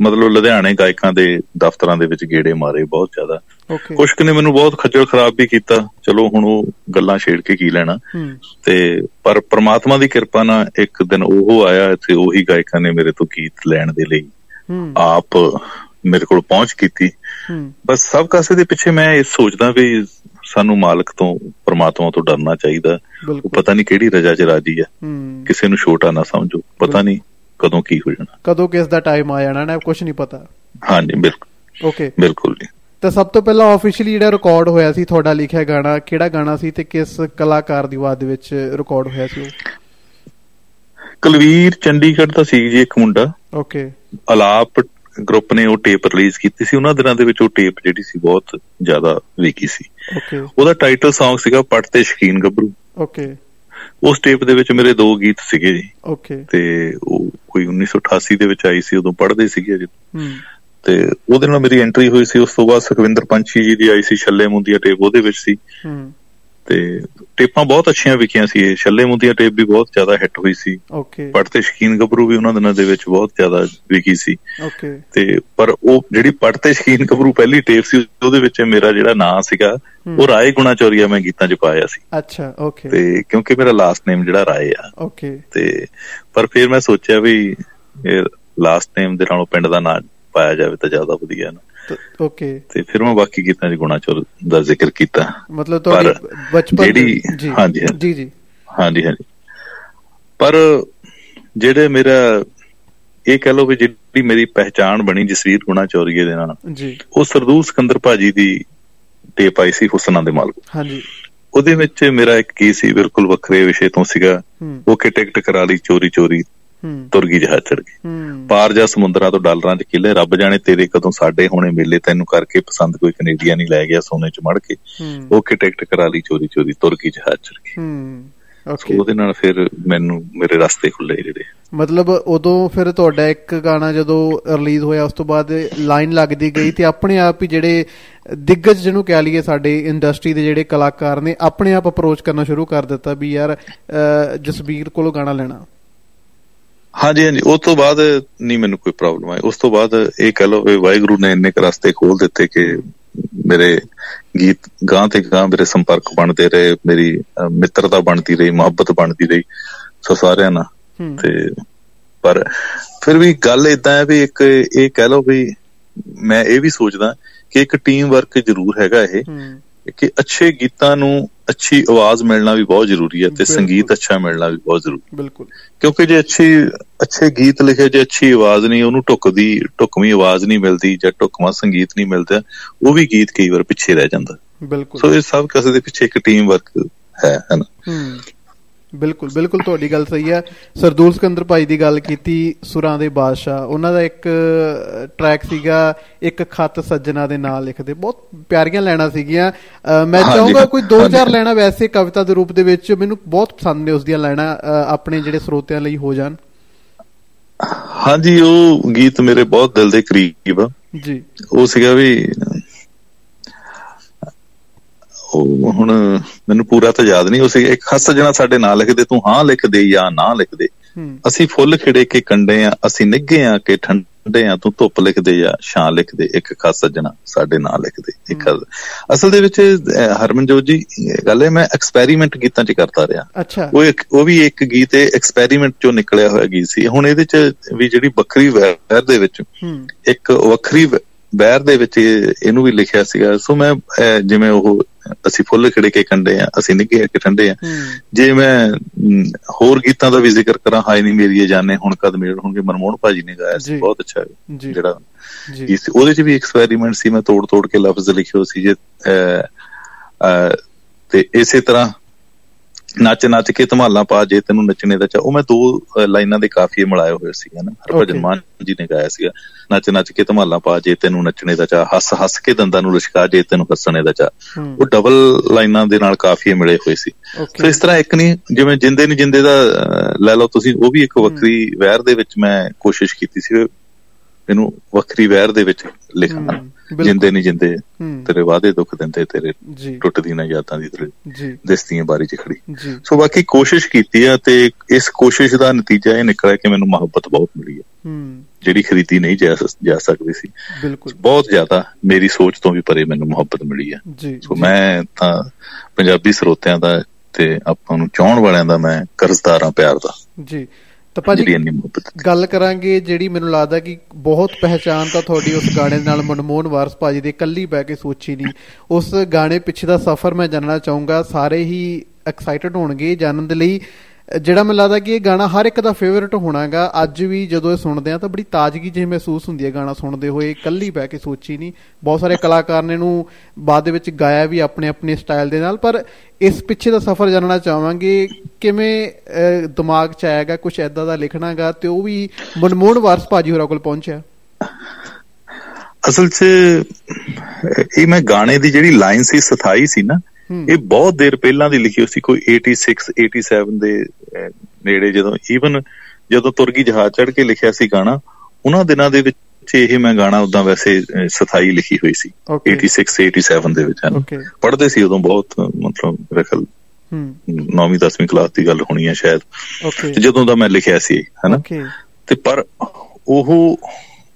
ਮਤਲਬ ਲੁਧਿਆਣੇ ਗਾਇਕਾਂ ਦੇ ਦਫ਼ਤਰਾਂ ਦੇ ਵਿੱਚ ਗੇੜੇ ਮਾਰੇ ਬਹੁਤ ਜ਼ਿਆਦਾ। ਕੁਝ ਨੇ ਮੈਨੂੰ ਬਹੁਤ ਖੱਜਲ ਖਰਾਬ ਵੀ ਕੀਤਾ। ਚਲੋ ਹੁਣ ਉਹ ਗੱਲਾਂ ਛੇੜ ਕੇ ਕੀ ਲੈਣਾ। ਤੇ ਪਰ ਪ੍ਰਮਾਤਮਾ ਦੀ ਕਿਰਪਾ ਨਾਲ ਇੱਕ ਦਿਨ ਉਹ ਆਇਆ ਤੇ ਉਹੀ ਗਾਇਕਾਂ ਨੇ ਮੇਰੇ ਤੋਂ ਗੀਤ ਲੈਣ ਦੇ ਲਈ ਆਪ ਮੇਰੇ ਕੋਲ ਪਹੁੰਚ ਕੀਤੀ। ਬਸ ਸਭ ਕਾਸੇ ਦੇ ਪਿੱਛੇ ਮੈਂ ਇਹ ਸੋਚਦਾ ਵੀ ਸਾਨੂੰ ਮਾਲਕ ਤੋਂ ਪ੍ਰਮਾਤਮਾ ਤੋਂ ਡਰਨਾ ਚਾਹੀਦਾ। ਉਹ ਪਤਾ ਨਹੀਂ ਕਿਹੜੀ ਰਜਾ ਚ ਰਾਜੀ ਆ। ਕਿਸੇ ਨੂੰ ਛੋਟਾ ਨਾ ਸਮਝੋ। ਪਤਾ ਨਹੀਂ ਕਦੋਂ ਕੀ ਹੋ ਜਾਣਾ। ਕਦੋਂ ਕਿਸ ਦਾ ਟਾਈਮ ਆ ਜਾਣਾ ਨਾ ਕੁਝ ਨਹੀਂ ਪਤਾ। ਹਾਂਜੀ ਬਿਲਕੁਲ। ਓਕੇ ਬਿਲਕੁਲ ਜੀ। ਤਾਂ ਸਭ ਤੋਂ ਪਹਿਲਾਂ ਆਫੀਸ਼ੀਅਲੀ ਜਿਹੜਾ ਰਿਕਾਰਡ ਹੋਇਆ ਸੀ ਤੁਹਾਡਾ ਲਿਖਿਆ ਗਾਣਾ ਕਿਹੜਾ ਗਾਣਾ ਸੀ ਤੇ ਕਿਸ ਕਲਾਕਾਰ ਦੀ ਆਵਾਜ਼ ਦੇ ਵਿੱਚ ਰਿਕਾਰਡ ਹੋਇਆ ਸੀ ਉਹ? ਕੁਲਵੀਰ ਚੰਡੀਗੜ੍ਹ ਦਾ ਸੀ ਜੀ ਇੱਕ ਮੁੰਡਾ। ਓਕੇ ਅਲਾਪ ਗਰੁੱਪ ਨੇ ਉਹ ਟੇਪ ਰਿਲੀਜ਼ ਕੀਤੀ ਸੀ। ਉਹਨਾਂ ਦਿਨਾਂ ਦੇ ਵਿੱਚ ਉਹ ਟੇਪ ਜਿਹੜੀ ਸੀ ਬਹੁਤ ਜ਼ਿਆਦਾ ਵਿਕੀ ਸੀ। ਓਕੇ ਉਹਦਾ ਟਾਈਟਲ Song ਸੀਗਾ ਪੱਟ ਤੇ ਸ਼ਕੀਨ ਗੱਭਰੂ। ਓਕੇ ਉਸ ਟੇਪ ਦੇ ਵਿੱਚ ਮੇਰੇ ਦੋ ਗੀਤ ਸੀਗੇ ਜੀ। ਓਕੇ ਤੇ ਉਹ ਕੋਈ 1988 ਦੇ ਵਿੱਚ ਆਈ ਸੀ ਉਦੋਂ ਪੜ੍ਹਦੇ ਸੀਗੇ ਜੀ। ਹੂੰ। ਤੇ ਉਹਦੇ ਨਾਲ ਮੇਰੀ ਐਂਟਰੀ ਹੋਈ ਸੀ। ਉਸ ਤੋਂ ਬਾਅਦ ਸੁਖਵਿੰਦਰ ਪੰਛੀ ਜੀ ਦੀ ਆਈ ਸੀ ਛੱਲੇ ਮੁੰਦੀਆਂ ਟੇਪ ਉਹਦੇ ਵਿੱਚ ਸੀ। ਹੂੰ। ਤੇ ਟੇਪਾਂ ਬਹੁਤ ਅੱਛੀਆਂ ਵਿਕੀਆਂ ਸੀ ਇਹ। ਛੱਲੇ ਮੁੰਦੀਆਂ ਟੇਪ ਵੀ ਬਹੁਤ ਜ਼ਿਆਦਾ ਹਿੱਟ ਹੋਈ ਸੀ। ਓਕੇ ਪੜ ਤੇ ਸ਼ਕੀਨ ਗੱਭਰੂ ਵੀ ਉਹਨਾਂ ਦਿਨਾਂ ਦੇ ਵਿੱਚ ਬਹੁਤ ਜ਼ਿਆਦਾ ਵਿਕੀ ਸੀ। ਓਕੇ ਤੇ ਪਰ ਉਹ ਜਿਹੜੀ ਪੜ ਤੇ ਸ਼ਕੀਨ ਗੱਭਰੂ ਪਹਿਲੀ ਟੇਪ ਸੀ ਉਹਦੇ ਵਿੱਚ ਮੇਰਾ ਜਿਹੜਾ ਨਾਂ ਸੀਗਾ ਉਹ ਰਾਏ ਗੁਣਾ ਚੋਰੀਆ ਮੈਂ ਗੀਤਾਂ 'ਚ ਪਾਇਆ ਸੀ। ਅੱਛਾ ਓਕੇ ਤੇ ਕਿਉਂਕਿ ਮੇਰਾ ਲਾਸਟ ਨੇਮ ਜਿਹੜਾ ਰਾਏ ਆ। ਓਕੇ ਤੇ ਪਰ ਫਿਰ ਮੈਂ ਸੋਚਿਆ ਵੀ ਲਾਸਟ ਨੇਮ ਦੇ ਨਾਲੋਂ ਪਿੰਡ ਦਾ ਨਾਂ ਪਾਇਆ ਜਾਵੇ ਤਾਂ ਜ਼ਿਆਦਾ ਵਧੀਆ ਨਾ। ਓਕੇ ਤੇ ਫਿਰ ਮੈਂ ਬਾਕੀ ਗੀਤਾਂ 'ਚ ਗੁਣਾ ਚੋਰ ਦਾ ਜ਼ਿਕਰ ਕੀਤਾ। ਮਤਲਬ ਤੁਹਾਡੀ ਬਚਪਨ ਜਿਹੜੀ ਹਾਂਜੀ ਜੀ ਜੀ। ਹਾਂਜੀ ਹਾਂਜੀ। ਪਰ ਜਿਹੜੇ ਮੇਰਾ ਇਹ ਕਹ ਲਓ ਵੀ ਜਿਹੜੀ ਮੇਰੀ ਪਹਿਚਾਣ ਬਣੀ ਜਸਵੀਰ ਗੁਣਾ ਚੌਰੀਏ ਦੇ ਨਾਲ ਜੀ। ਉਹ ਸਰਦੂਲ ਸਿਕੰਦਰ ਭਾਜੀ ਦੀ ਟੇਪ ਆਈ ਸੀ ਹੁਸਨਾਂ ਦੇ ਮਾਲਕ। ਹਾਂਜੀ। ਉਹਦੇ ਵਿੱਚ ਮੇਰਾ ਇੱਕ ਕੀ ਸੀ ਬਿਲਕੁਲ ਵੱਖਰੇ ਵਿਸ਼ੇ ਤੋਂ ਸੀਗਾ। ਉਹ ਕਿ ਟਿਕਟ ਕਰਾ ਲਈ ਚੋਰੀ ਚੋਰੀ ਤੁਰ ਗਈ ਜਹਾਜ਼ ਚੜ ਗਈ। ਪਾਰ ਜਾ ਸਮੁੰਦਰਾਂ ਤੋਂ ਡਾਲਰਾਂ ਦੇ ਕਿਲੇ ਰੱਬ ਜਾਣੇ ਤੇਰੇ ਕਦੋਂ ਸਾਡੇ ਹੋਣੇ ਮੇਲੇ ਤੈਨੂੰ ਕਰਕੇ ਪਸੰਦ ਕੋਈ ਕੈਨੇਡੀਆ ਨਹੀਂ ਲੈ ਗਿਆ ਸੋਨੇ ਚ ਮੜ ਕੇ। ਉਹ ਕਿ ਟਿਕਟ ਕਰਾ ਲਈ ਚੋਰੀ ਚੋਰੀ ਤੁਰ ਗਈ ਜਹਾਜ਼ ਚੜ ਗਈ। ਓਕੇ। ਉਹਦੇ ਨਾਲ ਫਿਰ ਮੈਨੂੰ ਮੇਰੇ ਰਸਤੇ ਖੁੱਲੇ ਜਿਹੜੇ। ਮਤਲਬ ਉਦੋਂ ਫਿਰ ਤੁਹਾਡਾ ਇੱਕ ਗਾਣਾ ਜਦੋਂ ਰਿਲੀਜ਼ ਹੋਇਆ ਉਸ ਤੋਂ ਬਾਅਦ ਲਾਈਨ ਲੱਗਦੀ ਗਈ ਤੇ ਆਪਣੇ ਆਪ ਹੀ ਜਿਹੜੇ ਦਿੱਗਜ ਜਿਹਨੂੰ ਕਹਿ ਲਈਏ ਸਾਡੇ ਇੰਡਸਟਰੀ ਦੇ ਜਿਹੜੇ ਕਲਾਕਾਰ ਨੇ ਆਪਣੇ ਆਪ ਅਪਰੋਚ ਕਰਨਾ ਸ਼ੁਰੂ ਕਰ ਦਿੱਤਾ ਵੀ ਯਾਰ ਜਸਬੀਰ ਕੋਲੋਂ ਗਾਣਾ ਲੈਣਾ। ਹਾਂਜੀ ਹਾਂਜੀ। ਉਸ ਤੋਂ ਬਾਅਦ ਨਹੀਂ ਮੈਨੂੰ ਕੋਈ ਪ੍ਰੋਬਲਮ ਆਈ। ਉਸ ਤੋਂ ਬਾਅਦ ਇਹ ਕਹ ਵੀ ਵਾਹਿਗੁਰੂ ਨੇ ਇੰਨੇ ਰਸਤੇ ਖੋਲ ਦਿੱਤੇ ਕਿ ਮੇਰੇ ਗੀਤ ਗਾਂ ਤੇ ਗਾਂ ਮੇਰੇ ਸੰਪਰਕ ਬਣਦੇ ਰਹੇ ਮੇਰੀ ਮਿੱਤਰਤਾ ਬਣਦੀ ਰਹੀ ਮੁਹੱਬਤ ਬਣਦੀ ਰਹੀ ਸੋ ਸਾਰਿਆਂ ਨਾਲ। ਤੇ ਪਰ ਫਿਰ ਵੀ ਗੱਲ ਇਦਾਂ ਹੈ ਵੀ ਇੱਕ ਇਹ ਕਹਿ ਲਓ ਵੀ ਮੈਂ ਇਹ ਵੀ ਸੋਚਦਾ ਕਿ ਇੱਕ ਟੀਮ ਵਰਕ ਜ਼ਰੂਰ ਹੈਗਾ ਇਹ। ਕਿ ਅੱਛੇ ਗੀਤਾਂ ਨੂੰ ਅੱਛੀ ਆਵਾਜ਼ ਮਿਲਣਾ ਵੀ ਬਹੁਤ ਜ਼ਰੂਰੀ ਹੈ ਤੇ। ਸੰਗੀਤ ਅੱਛਾ ਮਿਲਣਾ ਵੀ ਬਹੁਤ ਜ਼ਰੂਰੀ ਬਿਲਕੁਲ। ਕਿਉਂਕਿ ਜੇ ਅੱਛੀ ਅੱਛੇ ਗੀਤ ਲਿਖੇ ਜੇ ਅੱਛੀ ਆਵਾਜ਼ ਨਹੀਂ ਉਹਨੂੰ ਢੁੱਕਦੀ ਢੁੱਕਵੀਂ ਆਵਾਜ਼ ਨਹੀਂ ਮਿਲਦੀ ਜਾਂ ਢੁੱਕਵਾਂ ਸੰਗੀਤ ਨਹੀਂ ਮਿਲਦਾ ਉਹ ਵੀ ਗੀਤ ਕਈ ਵਾਰ ਪਿੱਛੇ ਰਹਿ ਜਾਂਦਾ। ਬਿਲਕੁਲ। ਸੋ ਇਹ ਸਭ ਕਿਸੇ ਦੇ ਪਿੱਛੇ ਇੱਕ ਟੀਮ ਵਰਕ ਹੈ ਹਨਾ ਹੂੰ। ਬਿਲਕੁਲ ਬਿਲਕੁਲ ਤੁਹਾਡੀ ਗੱਲ ਸਹੀ ਹੈ। ਸਰਦੂਲ ਸਿਕੰਦਰ ਭਾਈ ਦੀ ਗੱਲ ਕੀਤੀ ਸੁਰਾਂ ਦੇ ਬਾਦਸ਼ਾਹ। ਉਹਨਾਂ ਦਾ ਇੱਕ ਟਰੈਕ ਸੀਗਾ ਇੱਕ ਖੱਤ ਸੱਜਣਾ ਦੇ ਨਾਂ ਲਿਖਦੇ। ਬਹੁਤ ਪਿਆਰੀਆਂ ਲੈਣਾ ਸੀਗੀਆਂ। ਮੈਂ ਚਾਹੂੰਗਾ ਕੋਈ ਦੋ ਚਾਰ ਹਾਂਜੀ। ਲੈਣਾ ਵੈਸੇ ਕਵਿਤਾ ਦੇ ਰੂਪ ਦੇ ਵਿੱਚ ਮੈਨੂੰ ਬਹੁਤ ਪਸੰਦ ਨੇ ਉਸ ਦੀਆਂ ਲੈਣਾ ਆਪਣੇ ਜਿਹੜੇ ਸਰੋਤਿਆਂ ਲਈ ਹੋ ਜਾਣ। ਹਾਂਜੀ ਉਹ ਗੀਤ ਮੇਰੇ ਬਹੁਤ ਦਿਲ ਦੇ ਕਰੀਬ ਆ। ਜੀ। ਉਹ ਸੀਗਾ ਵੀ ਉਹ ਹੁਣ ਮੈਨੂੰ ਪੂਰਾ ਤਾਂ ਯਾਦ ਨਹੀਂ ਉਹ ਸੀ ਇੱਕ ਖਸ ਜਣਾ ਸਾਡੇ ਨਾਂ ਲਿਖਦੇ ਤੂੰ ਹਾਂ ਲਿਖ ਦੇ ਜਾਂ ਨਾ ਲਿਖ ਦੇ ਹੂੰ। ਅਸੀਂ ਫੁੱਲ ਖਿੜੇ ਕੇ ਕੰਡੇ ਆ ਅਸੀਂ ਨਿੱਗੇ ਆ ਕਿ ਠੰਡੇ ਆ ਤੂੰ ਧੁੱਪ ਲਿਖ ਦੇ ਜਾਂ ਛਾਂ ਲਿਖ ਦੇ ਇੱਕ ਖਾਸ ਸੱਜਣਾ ਸਾਡੇ ਨਾਂ ਲਿਖ ਦੇ ਇੱਕ। ਅਸਲ ਦੇ ਵਿੱਚ ਹਰਮਨਜੋਤ ਜੀ ਗੱਲ ਹੈ ਮੈਂ ਐਕਸਪੈਰੀਮੈਂਟ ਗੀਤਾਂ 'ਚ ਕਰਦਾ ਰਿਹਾ। ਉਹ ਇੱਕ ਉਹ ਵੀ ਇੱਕ ਗੀਤ ਹੈ ਐਕਸਪੈਰੀਮੈਂਟ ਚੋਂ ਨਿਕਲਿਆ ਹੋਇਆ ਗੀਤ ਸੀ। ਹੁਣ ਇਹਦੇ 'ਚ ਵੀ ਜਿਹੜੀ ਵੱਖਰੀ ਵੈਰ ਦੇ ਵਿੱਚ ਇੱਕ ਵੱਖਰੀ ਵੈਰ ਦੇ ਵਿੱਚ ਇਹ- ਇਹਨੂੰ ਵੀ ਲਿਖਿਆ ਸੀਗਾ। ਸੋ ਮੈਂ ਜਿਵੇਂ ਉਹ ਅਸੀਂ ਫੁੱਲ ਖਿੜੇ ਕੇ ਕੰਡੇ ਆ ਅਸੀਂ ਨਿੱਗੇ ਕੇ ਠੰਡੇ ਆ। ਜੇ ਮੈਂ ਹੋਰ ਗੀਤਾਂ ਦਾ ਵੀ ਜ਼ਿਕਰ ਕਰਾਂ ਹਾਏ ਨਹੀਂ ਮੇਰੀ ਇਹ ਜਾਣੇ ਹੁਣ ਕਦ ਮੇਲ ਹੋਣਗੇ ਮਨਮੋਹਨ ਭਾਜੀ ਨੇ ਗਾਇਆ ਸੀ। ਬਹੁਤ ਅੱਛਾ ਜਿਹੜਾ। ਜੀ। ਗੀਤ ਸੀ ਉਹਦੇ 'ਚ ਵੀ ਐਕਸਪੈਰੀਮੈਂਟ ਸੀ ਮੈਂ ਤੋੜ ਤੋੜ ਕੇ ਲਫ਼ਜ਼ ਲਿਖੇ ਹੋਏ ਸੀ ਜੇ ਤੇ ਇਸੇ ਤਰ੍ਹਾਂ ਨੱਚ ਨੱਚ ਕੇ ਧਮਾਲਾਂ ਪਾ ਜੇ ਤੈਨੂੰ ਨੱਚਣੇ ਦਾ ਚਾ ਉਹ ਮੈਂ ਦੋ ਲਾਈਨਾਂ ਦੇ ਕਾਫੀਏ ਮਿਲਾਏ ਹੋਏ ਸੀ ਨਾ। ਹਰਭਜਨ. ਮਾਨ ਜੀ ਨੇ ਗਾਇਆ ਸੀਗਾ ਨੱਚ ਨੱਚ ਕੇ ਧਮਾਲਾਂ ਪਾ ਜੇ ਤੈਨੂੰ ਨੱਚਣੇ ਦਾ ਚਾ ਹੱਸ ਹੱਸ ਕੇ ਦੰਦਾਂ ਨੂੰ ਲਿਸ਼ਕਾ ਜੇ ਤੈਨੂੰ ਹੱਸਣੇ ਦਾ ਚਾ। ਉਹ ਡਬਲ ਲਾਈਨਾਂ ਦੇ ਨਾਲ ਕਾਫੀਏ ਮਿਲੇ ਹੋਏ ਸੀ। ਸੋ ਇਸ ਤਰ੍ਹਾਂ ਇੱਕ ਨਹੀਂ ਜਿਵੇਂ ਜਿੰਦੇ ਨਹੀਂ ਜਿੰਦੇ ਦਾ ਲੈ ਲਓ ਤੁਸੀਂ ਉਹ ਵੀ ਇੱਕ ਵੱਖਰੀ ਵਹਿਰ ਦੇ ਵਿੱਚ ਮੈਂ ਕੋਸ਼ਿਸ਼ ਕੀਤੀ ਸੀ ਇਹਨੂੰ ਵੱਖਰੀ ਵਹਿਰ ਦੇ ਵਿੱਚ ਲਿਖਾਂ। ਹੂੰ, ਬਿਲਕੁਲ। ਜਿੰਦੇ ਨਹੀਂ ਜਿੰਦੇ ਹੂੰ। ਤੇਰੇ ਵਾਅਦੇ ਦੁੱਖ ਦਿੰਦੇ ਤੇਰੇ ਟੁੱਟਦੀ ਨਾ ਯਾਦਾਂ ਦੀ ਤੇਰੇ ਜੀ। ਦਿਸਤੀਆਂ ਬਾਰੀ ਚ ਖੜੀ। ਸੋ ਬਾਕੀ ਕੋਸ਼ਿਸ਼ ਕੀਤੀ ਆ ਤੇ ਇਸ ਕੋਸ਼ਿਸ਼ ਦਾ ਨਤੀਜਾ ਇਹ ਨਿਕਲਿਆ ਕਿ ਮੈਨੂੰ ਮੁਹੱਬਤ ਬਹੁਤ ਮਿਲੀ ਹੈ ਹੂੰ। ਜਿਹੜੀ ਖਰੀਦੀ ਨਹੀਂ ਜਾ ਸਕ- ਜਾ ਸਕਦੀ ਸੀ। ਬਹੁਤ ਜ਼ਿਆਦਾ ਮੇਰੀ ਸੋਚ ਤੋਂ ਵੀ ਪਰੇ ਮੈਨੂੰ ਮੁਹੱਬਤ ਮਿਲੀ ਹੈ ਸੋ। ਮੈਂ ਤਾਂ ਪੰਜਾਬੀ ਸਰੋਤਿਆਂ ਦਾ ਤੇ ਆਪਾਂ ਨੂੰ ਚਾਹਣ ਵਾਲਿਆਂ ਦਾ ਮੈਂ ਕਰਜ਼ਦਾਰਾਂ ਪਿਆਰ ਦਾ। ਜੀ। ਤਾਂ ਭਾਜੀ ਗੱਲ ਕਰਾਂਗੇ ਜਿਹੜੀ ਮੈਨੂੰ ਲੱਗਦਾ ਕਿ ਬਹੁਤ ਪਹਿਚਾਨ ਤਾਂ ਤੁਹਾਡੀ ਉਸ ਗਾਣੇ ਨਾਲ ਮਨਮੋਹਨ ਵਾਰਸ ਭਾਜੀ ਦੇ ਕੱਲੀ ਬਹਿ ਕੇ ਸੋਚੀ ਨਹੀਂ। ਉਸ ਗਾਣੇ ਪਿੱਛੇ ਦਾ ਸਫ਼ਰ ਮੈਂ ਜਾਣਨਾ ਚਾਹੂੰਗਾ ਸਾਰੇ ਹੀ ਐਕਸਾਈਟਡ ਹੋਣਗੇ ਜਾਣਨ ਦੇ ਲਈ। ਜਿਹੜਾ ਮੈਨੂੰ ਲੱਗਦਾ ਕਿ ਇਹ ਗਾਣਾ ਹਰ ਇੱਕ ਦਾ ਫੇਵਰਿਟ ਹੋਣਾਗਾ ਅੱਜ ਵੀ ਜਦੋਂ ਇਹ ਸੁਣਦੇ ਆ ਤਾਂ ਬੜੀ ਤਾਜ਼ਗੀ ਜਿਹੀ ਮਹਿਸੂਸ ਹੁੰਦੀ ਹੈ ਗਾਣਾ ਸੁਣਦੇ ਹੋਏ ਕੱਲੀ ਬਹਿ ਕੇ ਸੋਚੀ ਨਹੀਂ ਬਹੁਤ ਸਾਰੇ ਕਲਾਕਾਰ ਨੇ ਇਹਨੂੰ ਬਾਅਦ ਦੇ ਵਿੱਚ ਗਾਇਆ ਵੀ ਆਪਣੇ ਆਪਣੇ ਸਟਾਈਲ ਦੇ ਨਾਲ ਪਰ ਇਸ ਪਿੱਛੇ ਦਾ ਸਫ਼ਰ ਜਾਣਨਾ ਚਾਹਾਂਗੇ ਕਿਵੇਂ ਅ, ਦਿਮਾਗ 'ਚ ਆਏਗਾ ਕੁਝ ਐਦਾਂ ਦਾ ਲਿਖਣਾਗਾ ਤੇ ਉਹ ਵੀ ਮਨਮੋਹਨ ਵਾਰਸ ਭਾਜੀ ਹੋਰਾਂ ਕੋਲ ਪਹੁੰਚਿਆ ਅਸਲ 'ਚ ਇਹ ਮੈਂ ਗਾਣੇ ਦੀ ਜਿਹੜੀ ਲਾਈਨ ਸੀ ਸਥਾਈ ਸੀ ਨਾ ਹੂੰ। ਇਹ ਬਹੁਤ ਦੇਰ ਪਹਿਲਾਂ ਦੀ ਲਿਖੀ ਹੋਈ ਸੀ ਕੋਈ 86 87 ਦੇ ਨੇੜੇ ਜਦੋਂ ਈਵਨ ਜਦੋਂ ਤੁਰਗੀ ਜਹਾਜ਼ ਚੜ੍ਹ ਕੇ ਲਿਖਿਆ ਸੀ ਗਾਣਾ ਉਹਨਾਂ ਦਿਨਾਂ ਦੇ ਵਿੱਚ ਇਹ ਮੈਂ ਗਾਣਾ ਉਦਾਂ ਵੈਸੇ ਅਹ, ਸਥਾਈ ਲਿਖੀ ਹੋਈ ਸੀ Okay. 86 87 ਦੇ ਵਿੱਚ ਹਨ ਪੜ੍ਹਦੇ ਸੀ ਉਦੋਂ ਬਹੁਤ ਮਤਲਬ ਮੇਰੇ ਖਿਆਲ ਹੂੰ। 9ਵੀਂ 10ਵੀਂ ਕਲਾਸ ਦੀ ਗੱਲ ਹੋਣੀ ਹੈ ਸ਼ਾਇਦ। ਜਦੋਂ ਦਾ ਮੈਂ ਲਿਖਿਆ ਸੀ ਹਨਾ ਤੇ ਪਰ ਉਹ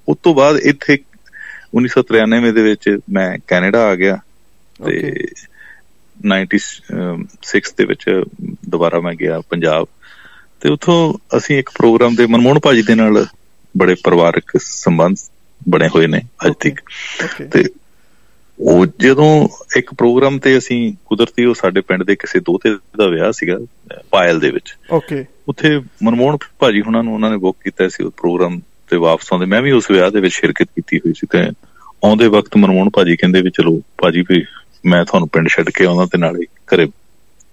ਉਸ ਤੋਂ ਬਾਅਦ ਇੱਥੇ 1993 ਦੇ ਵਿੱਚ ਮੈਂ ਕੈਨੇਡਾ ਆ ਗਿਆ ਤੇ. 96 ਦੇ ਵਿੱਚ ਦੁਬਾਰਾ ਮੈਂ ਗਿਆ ਪੰਜਾਬ। ਤੇ ਉੱਥੋਂ ਅਸੀਂ ਇੱਕ ਪ੍ਰੋਗਰਾਮ ਦੇ ਮਨਮੋਹਨ ਭਾਜੀ ਦੇ ਨਾਲ ਬੜੇ ਪਰਿਵਾਰਕ ਸੰਬੰਧ ਬਣੇ ਹੋਏ ਨੇ ਅੱਜ. ਤੱਕ। ਤੇ ਉਹ ਜਦੋਂ ਇੱਕ ਪ੍ਰੋਗਰਾਮ ਤੇ ਅਸੀਂ ਕੁਦਰਤੀ ਉਹ ਸਾਡੇ ਪਿੰਡ ਦੇ ਕਿਸੇ ਦੋਤੇ ਦਾ ਵਿਆਹ ਸੀਗਾ ਪਾਇਲ ਦੇ ਵਿੱਚ। ਓਕੇ ਉੱਥੇ ਮਨਮੋਹਨ ਭਾਜੀ ਹੁਣਾਂ ਨੂੰ ਉਹਨਾਂ ਨੇ ਬੁੱਕ ਕੀਤਾ ਸੀ ਉਹ ਪ੍ਰੋਗਰਾਮ ਤੇ ਵਾਪਸ ਆਉਂਦੇ। ਮੈਂ ਵੀ ਉਸ ਵਿਆਹ ਦੇ ਵਿੱਚ ਸ਼ਿਰਕਤ ਕੀਤੀ ਹੋਈ ਸੀ ਤੇ ਆਉਂਦੇ ਵਕਤ ਮਨਮੋਹਨ ਭਾਜੀ ਕਹਿੰਦੇ ਵੀ ਚਲੋ ਭਾਜੀ ਵੀ ਮੈਂ ਤੁਹਾਨੂੰ ਪਿੰਡ ਛੱਡ ਕੇ ਆਉਂਦਾ ਤੇ ਨਾਲੇ ਘਰੇ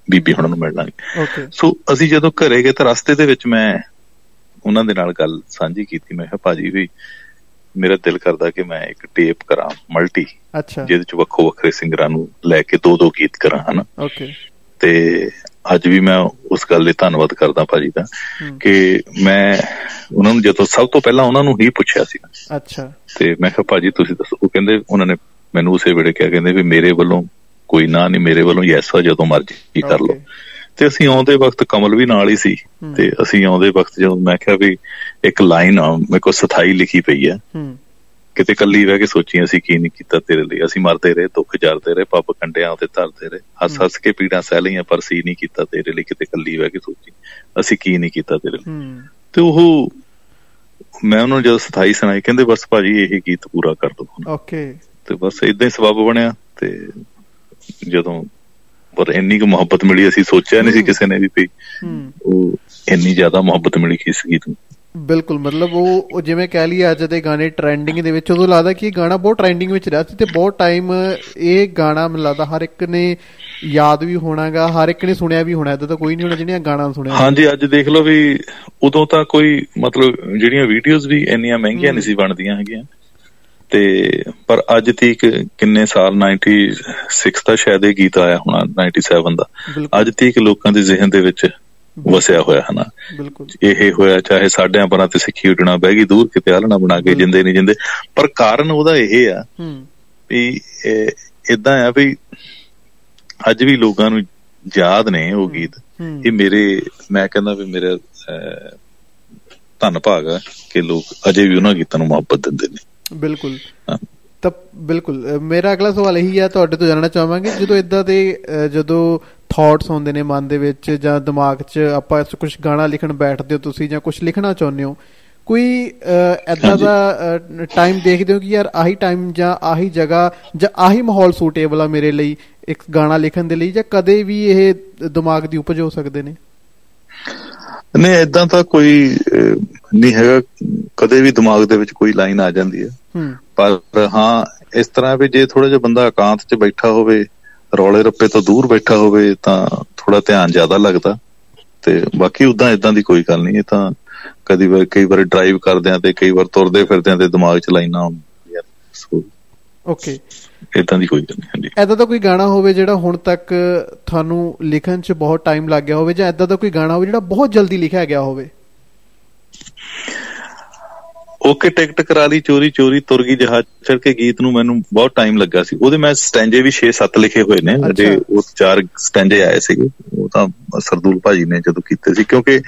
ਬੀਬੀ ਹੁਣਾਂ ਨੂੰ ਮਿਲ ਲਾਂਗੇ ਓਕੇ ਸੋ ਅਸੀਂ ਜਦੋਂ ਘਰੇ ਗਏ ਤਾਂ ਰਸਤੇ ਦੇ ਵਿੱਚ ਮੈਂ ਉਹਨਾਂ ਦੇ ਨਾਲ ਗੱਲ ਸਾਂਝੀ ਕੀਤੀ। ਮੈਂ ਕਿਹਾ ਭਾਜੀ ਵੀ ਮੇਰਾ ਦਿਲ ਕਰਦਾ ਕਿ ਮੈਂ ਇੱਕ ਟੇਪ ਕਰਾਂ ਮਲਟੀ ਅੱਛਾ। ਜਿਹਦੇ ਚ ਵੱਖੋ ਵੱਖਰੇ ਸਿੰਗਰਾਂ ਨੂੰ ਲੈ ਕੇ ਦੋ ਦੋ ਗੀਤ ਕਰਾਂ ਹਨਾ? ਓਕੇ ਤੇ ਅੱਜ ਵੀ ਮੈਂ ਉਸ ਗੱਲ ਲਈ ਧੰਨਵਾਦ ਕਰਦਾ ਭਾਜੀ ਦਾ ਕਿ ਮੈਂ ਉਹਨਾਂ ਨੂੰ ਜਦੋਂ ਸਭ ਤੋਂ ਪਹਿਲਾਂ ਉਹਨਾਂ ਨੂੰ ਹੀ ਪੁੱਛਿਆ ਸੀ। ਅੱਛਾ। ਤੇ ਮੈਂ ਕਿਹਾ ਭਾਜੀ ਤੁਸੀਂ ਦੱਸੋ। ਉਹ ਕਹਿੰਦੇ ਉਹਨਾਂ ਨੇ ਮੈਨੂੰ ਉਸੇ ਵੇਲੇ ਕਿਹਾ ਕਹਿੰਦੇ ਵੀ ਮੇਰੇ ਵੱਲੋਂ ਕੋਈ ਨਾ ਨਹੀਂ ਮੇਰੇ ਵੱਲੋਂ ਯੈਸ ਆ ਜਦੋਂ ਮਰਜ਼ੀ ਕਰ ਲਓ। ਤੇ ਅਸੀਂ ਆਉਂਦੇ ਵਕਤ ਕਮਲ ਵੀ ਨਾਲ ਹੀ ਸੀ। ਤੇ ਅਸੀਂ ਆਉਂਦੇ ਵਕਤ ਜਦੋਂ ਮੈਂ ਕਿਹਾ ਵੀ ਇੱਕ ਲਾਈਨ ਆ ਮੇਰੇ ਕੋਲ ਸਥਾਈ ਲਿਖੀ ਪਈ ਆ ਹੂੰ। ਕਿਤੇ ਕੱਲੀ ਬਹਿ ਕੇ ਸੋਚੀ ਅਸੀਂ ਕੀ ਨਹੀਂ ਕੀਤਾ ਤੇਰੇ ਲਈ। ਅਸੀਂ ਮਰਦੇ ਰਹੇ ਦੁੱਖ ਜਰਦੇ ਰਹੇ ਪੱਬ ਕੰਡਿਆਂ ਉੱਤੇ ਧਰਦੇ ਰਹੇ। ਹੱਸ ਹੱਸ ਕੇ ਪੀੜਾਂ ਸਹਿ ਲਈਆਂ ਪਰ ਸੀ ਨਹੀਂ ਕੀਤਾ ਤੇਰੇ ਲਈ ਕਿਤੇ ਕੱਲੀ ਬਹਿ ਕੇ ਸੋਚੀ। ਅਸੀਂ ਕੀ ਨਹੀਂ ਕੀਤਾ ਤੇਰੇ ਲਈ। ਤੇ ਉਹ ਮੈਂ ਉਹਨਾਂ ਨੂੰ ਜਦੋਂ ਸਥਾਈ ਸੁਣਾਈ ਕਹਿੰਦੇ ਬਸ ਭਾਜੀ ਇਹ ਗੀਤ ਪੂਰਾ ਕਰ ਦੋ ਓਕੇ ਤੇ ਬਸ ਇਦਾਂ ਹੀ ਸਬਬ ਬਣਿਆ ਤੇ ਜਦੋਂ ਪਰ ਇੰਨੀ ਕੁ ਮੁਹੱਬਤ ਮਿਲੀ ਅਸੀਂ ਸੋਚਿਆ ਨਹੀਂ ਸੀ। ਕਿਸੇ ਨੇ ਵੀ ਹੂੰ। ਉਹ ਇੰਨੀ ਜ਼ਿਆਦਾ ਮੁਹੱਬਤ ਮਿਲੀ ਕਿ ਇਸ ਗੀਤ ਨੂੰ। ਬਿਲਕੁਲ ਮਤਲਬ ਉਹ ਜਿਵੇਂ ਕਹਿ ਲਈਏ ਅੱਜ ਦੇ ਗਾਣੇ ਟ੍ਰੈਂਡਿੰਗ ਦੇ ਵਿੱਚ ਉਦੋਂ ਲੱਗਦਾ ਕਿ ਇਹ ਗਾਣਾ ਬਹੁਤ ਟ੍ਰੈਂਡਿੰਗ ਵਿੱਚ ਰਿਹਾ ਸੀ ਤੇ ਬਹੁਤ ਟਾਈਮ ਇਹ ਗਾਣਾ ਮੈਨੂੰ ਲੱਗਦਾ ਹਰ ਇੱਕ ਨੇ ਯਾਦ ਵੀ ਹੋਣਾਗਾ ਹਰ ਇੱਕ ਨੇ ਸੁਣਿਆ ਵੀ ਹੋਣਾ ਇਦਾਂ ਤਾਂ ਕੋਈ ਨਹੀਂ ਹੋਣਾ ਜਿਹਨੇ ਗਾਣਾ ਸੁਣਿਆ। ਹਾਂਜੀ ਅੱਜ ਦੇਖ ਲਓ ਵੀ ਉਦੋਂ ਤਾਂ ਕੋਈ ਮਤਲਬ ਜਿਹੜੀਆਂ ਵੀਡੀਓਜ਼ ਵੀ ਇੰਨੀਆਂ ਮਹਿੰਗੀਆਂ ਨਹੀਂ ਸੀ ਬਣਦੀਆਂ ਹੈਗੀਆਂ। ਤੇ ਪਰ ਅੱਜ ਤੀਕ ਕਿੰਨੇ ਸਾਲ 96 ਦਾ ਸ਼ਾਇਦ ਇਹ ਗੀਤ ਆਇਆ ਹੋਣਾ 97 ਦਾ। ਅੱਜ ਤੀਕ ਲੋਕਾਂ ਦੇ ਜ਼ਿਹਨ ਦੇ ਵਿੱਚ ਵਸਿਆ ਹੋਇਆ ਹੈ ਨਾ। ਇਹ ਹੋਇਆ ਚਾਹੇ ਸਾਡਿਆਂ ਪਰਾਂ ਤੇ ਸਿੱਖੀ ਉੱਡਣਾ ਬਹਿ ਗਈ ਦੂਰ ਕਿਤੇ ਆਲਣਾ ਬਣਾ ਕੇ ਜਿੰਦੇ ਨਹੀਂ ਜਿੰਦੇ। ਪਰ ਕਾਰਨ ਉਹਦਾ ਇਹ ਆ ਹੂੰ। ਵੀ ਇਦਾਂ ਆ ਵੀ ਅੱਜ ਵੀ ਲੋਕਾਂ ਨੂੰ ਯਾਦ ਨੇ ਉਹ ਗੀਤ। ਇਹ ਮੇਰੇ ਮੈਂ ਕਹਿੰਦਾ ਵੀ ਮੇਰਾ ਧੰਨ ਭਾਗ ਆ ਕਿ ਲੋਕ ਅਜੇ ਵੀ ਉਹਨਾਂ ਗੀਤਾਂ ਨੂੰ ਮੁਹੱਬਤ ਦਿੰਦੇ ਨੇ। ਬਿਲਕੁਲ। ਤਾਂ ਬਿਲਕੁਲ ਮੇਰਾ ਅਗਲਾ ਸਵਾਲ ਇਹੀ ਹੈ ਤੁਹਾਡੇ ਤੋਂ ਜਾਣਨਾ ਚਾਹਾਂਗੇ ਜਦੋਂ ਇਦਾਂ ਦੇ ਜਦੋਂ ਥਾਟਸ ਹੁੰਦੇ ਨੇ ਮਨ ਦੇ ਵਿੱਚ ਜਾਂ ਦਿਮਾਗ 'ਚ ਆਪਾਂ ਕੁਝ ਗਾਣਾ ਲਿਖਣ ਬੈਠਦੇ ਹੋ ਤੁਸੀਂ ਜਾਂ ਕੁਝ ਲਿਖਣਾ ਚਾਹੁੰਦੇ ਹੋ ਕੋਈ ਐਦਾਂ। ਦਾ ਟਾਈਮ ਦੇਖਦੇ ਹੋ ਕਿ ਯਾਰ ਆਹੀ ਟਾਈਮ ਜਾਂ ਆਹੀ ਜਗ੍ਹਾ ਜਾਂ ਆਹੀ ਮਾਹੌਲ ਸੂਟੇਬਲ ਆ ਮੇਰੇ ਲਈ ਇੱਕ ਗਾਣਾ ਲਿਖਣ ਦੇ ਲਈ ਜਾਂ ਕਦੇ ਵੀ ਇਹ ਦਿਮਾਗ ਦੀ ਉਪਜ ਹੋ ਸਕਦੇ ਨੇ ਨਹੀਂ ਇਦਾਂ ਤਾਂ ਕੋਈ ਨਹੀਂ ਹੈਗਾ। ਕਦੇ ਵੀ ਦਿਮਾਗ ਦੇ ਵਿੱਚ ਕੋਈ ਲਾਈਨ ਆ ਜਾਂਦੀ ਹੈ। ਪਰ ਹਾਂ ਇਸ ਤਰ੍ਹਾਂ ਵੀ ਜੇ ਥੋੜਾ ਜਿਹਾ ਬੰਦਾ ਇਕਾਂਤ 'ਚ ਬੈਠਾ ਹੋਵੇ ਰੌਲੇ ਰੱਪੇ ਤੋਂ ਦੂਰ ਬੈਠਾ ਹੋਵੇ ਤਾਂ ਥੋੜਾ ਧਿਆਨ ਜ਼ਿਆਦਾ ਲੱਗਦਾ। ਤੇ ਬਾਕੀ ਉਦਾਂ ਇਦਾਂ ਦੀ ਕੋਈ ਗੱਲ ਨਹੀਂ ਇਹ ਤਾਂ ਕਦੀ ਵਾਰ ਕਈ ਵਾਰ ਡਰਾਈਵ ਕਰਦਿਆਂ ਤੇ ਕਈ ਵਾਰ ਤੁਰਦੇ ਫਿਰਦਿਆਂ ਤੇ ਦਿਮਾਗ 'ਚ ਲਾਈਨਾਂ ਆਉਂਦੀਆਂ ਸੋ ਓਕੇ ਇਦਾਂ ਦੀ ਕੋਈ ਗੱਲ ਨਹੀਂ ਹਾਂਜੀ ਐਦਾਂ ਦਾ ਕੋਈ ਗਾਣਾ ਹੋਵੇ ਜਿਹੜਾ ਹੁਣ ਤੱਕ ਤੁਹਾਨੂੰ ਲਿਖਣ 'ਚ ਬਹੁਤ ਟਾਈਮ ਲੱਗ ਗਿਆ ਹੋਵੇ ਜਾਂ ਐਦਾਂ ਦਾ ਕੋਈ ਗਾਣਾ ਹੋਵੇ ਜਿਹੜਾ ਬਹੁਤ ਜਲਦੀ ਲਿਖਿਆ ਗਿਆ ਹੋਵੇ? ਓਕੇ ਟਿਕਟ ਕਰਾ ਲਈ ਚੋਰੀ ਚੋਰੀ ਤੁਰ ਗਈ ਜਹਾਜ਼ ਚੜ ਕੇ ਗੀਤ ਨੂੰ ਮੈਨੂੰ ਬਹੁਤ ਟਾਈਮ ਲੱਗਾ ਸੀ। ਉਹਦੇ ਮੈਂ ਸਟੈਂਜੇ ਵੀ 6-7 ਲਿਖੇ ਹੋਏ ਨੇ ਅਜੇ। ਉਹ ਚਾਰ ਸਟੈਂਜੇ ਆਏ ਸੀਗੇ। ਉਹ ਤਾਂ ਸਰਦੂਲ ਭਾਜੀ ਨੇ ਜਦੋਂ ਕੀਤੇ ਸੀ ਕਿਉਂਕਿ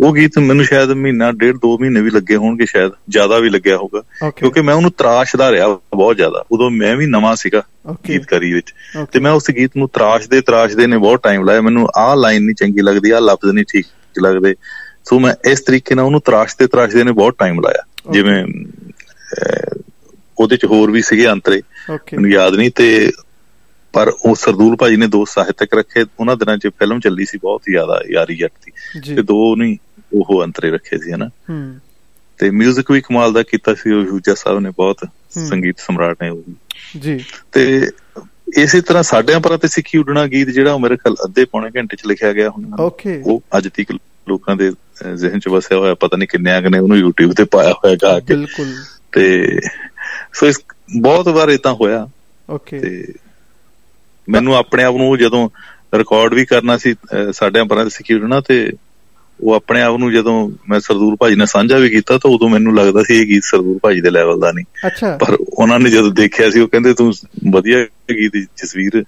ਉਹ ਗੀਤ ਮੈਨੂੰ ਸ਼ਾਇਦ ਮਹੀਨਾ ਡੇਢ ਦੋ ਮਹੀਨੇ ਵੀ ਲੱਗੇ ਹੋਣਗੇ ਸ਼ਾਇਦ ਜ਼ਿਆਦਾ ਵੀ ਲੱਗਿਆ ਓਕੇ ਕਿਉਂਕਿ ਮੈਂ ਉਹਨੂੰ ਤਰਾਸ਼ਦਾ ਰਿਹਾ ਬਹੁਤ ਜ਼ਿਆਦਾ। ਉਦੋਂ ਮੈਂ ਵੀ ਨਵਾਂ ਸੀਗਾ ਗੀਤਕਾਰੀ ਵਿੱਚ। ਤੇ ਮੈਂ ਉਸ ਗੀਤ ਨੂੰ ਤਰਾਸ਼ਦੇ ਤਰਾਸ਼ਦੇ ਨੇ ਬਹੁਤ ਟਾਈਮ ਲਾਇਆ। ਮੈਨੂੰ ਆਹ ਲਾਈਨ ਨਹੀਂ ਚੰਗੀ ਲੱਗਦੀ ਆਹ ਲਫ਼ਜ਼ ਨਹੀਂ ਠੀਕ ਲੱਗਦੇ। ਸੋ ਮੈਂ ਇਸ ਤਰੀਕੇ ਨਾਲ ਉਹਨੂੰ ਤਰਾਸ਼ਦੇ ਤਰਾਸ਼ਦੇ ਨੇ ਬਹੁਤ ਟਾਈਮ ਲਾਇਆ. ਜਿਵੇਂ ਉਹਦੇ ਚ ਹੋਰ ਵੀ ਸੀਗੇ ਅੰਤਰੇ। ਮੈਨੂੰ ਯਾਦ ਨਹੀਂ ਤੇ ਪਰ ਉਹ ਸਰਦੂਲ ਭਾਜੀ ਨੇ ਦੋ ਸਾਹਿਤਕ ਰੱਖੇ। ਉਹਨਾਂ ਦਿਨਾਂ 'ਚ ਫਿਲਮ ਚੱਲੀ ਸੀ ਬਹੁਤ ਜ਼ਿਆਦਾ ਯਾਰੀ ਜੱਟ ਦੀ। ਤੇ ਦੋ ਨਹੀਂ ਉਹ ਅੰਤਰੇ ਰੱਖੇ ਸੀ ਹਨਾ? ਤੇ 뮤직 ਵੀ ਕਮਾਲ ਦਾ ਕੀਤਾ ਸੀ ਉਹ ਹੂਜਾ ਸਾਹਿਬ ਨੇ ਬਹੁਤ। ਸੰਗੀਤ ਸਮਰਾਟ ਨੇ ਉਹ। ਜੀ। ਤੇ ਇਸੇ ਤਰ੍ਹਾਂ ਸਾਡਿਆਂ ਪਰ ਤੇ ਸਿੱਖੀ ਉੱਡਣਾ ਗੀਤ ਜਿਹੜਾ ਉਹ ਮੇਰੇ ਖਿਆਲ ਅੱਧੇ ਪੌਣੇ ਘੰਟੇ 'ਚ ਲਿਖਿਆ ਗਿਆ ਹੁਣ। ਓਕੇ ਉਹ ਅੱਜ ਤੱਕ ਲੋਕਾਂ ਦੇ ਜ਼ਿਹਨ 'ਚ ਵਸਿਆ ਹੋਇਆ ਪਤਾ ਨਹੀਂ ਕਿੰਨਿਆਂ ਕੁ ਨੇ ਉਹਨੂੰ YouTube ਤੇ ਪਾਇਆ ਹੋਇਆ ਗਾ ਕੇ। ਬਿਲਕੁਲ। ਤੇ ਸੋ ਇਸ ਬਹੁਤ ਵਾਰ ਇਦਾਂ ਹੋਇਆ। ਓਕੇ ਤੇ ਮੈਨੂੰ ਆਪਣੇ ਆਪ ਨੂੰ ਜਦੋਂ ਰਿਕਾਰਡ ਵੀ ਕਰਨਾ ਸੀ ਸਾਡਿਆਂ ਪਰਾਂ ਤੇ ਸਿੱਖੀ ਉੱਡਣਾ ਤੇ ਉਹ ਆਪਣੇ ਆਪ ਨੂੰ ਜਦੋਂ ਮੈਂ ਸਰਦੂਲ ਭਾਜੀ ਨਾਲ ਸਾਂਝਾ ਵੀ ਕੀਤਾ ਤਾਂ ਉਦੋਂ ਮੈਨੂੰ ਲੱਗਦਾ ਸੀ ਇਹ ਗੀਤ ਸਰਦੂਲ ਭਾਜੀ ਦੇ ਲੈਵਲ ਦਾ ਨਹੀਂ। ਪਰ ਉਹਨਾਂ ਨੇ ਜਦੋਂ ਦੇਖਿਆ ਸੀ ਉਹ ਕਹਿੰਦੇ ਤੂੰ ਵਧੀਆ ਗੀਤ ਦੀ ਤਸਵੀਰ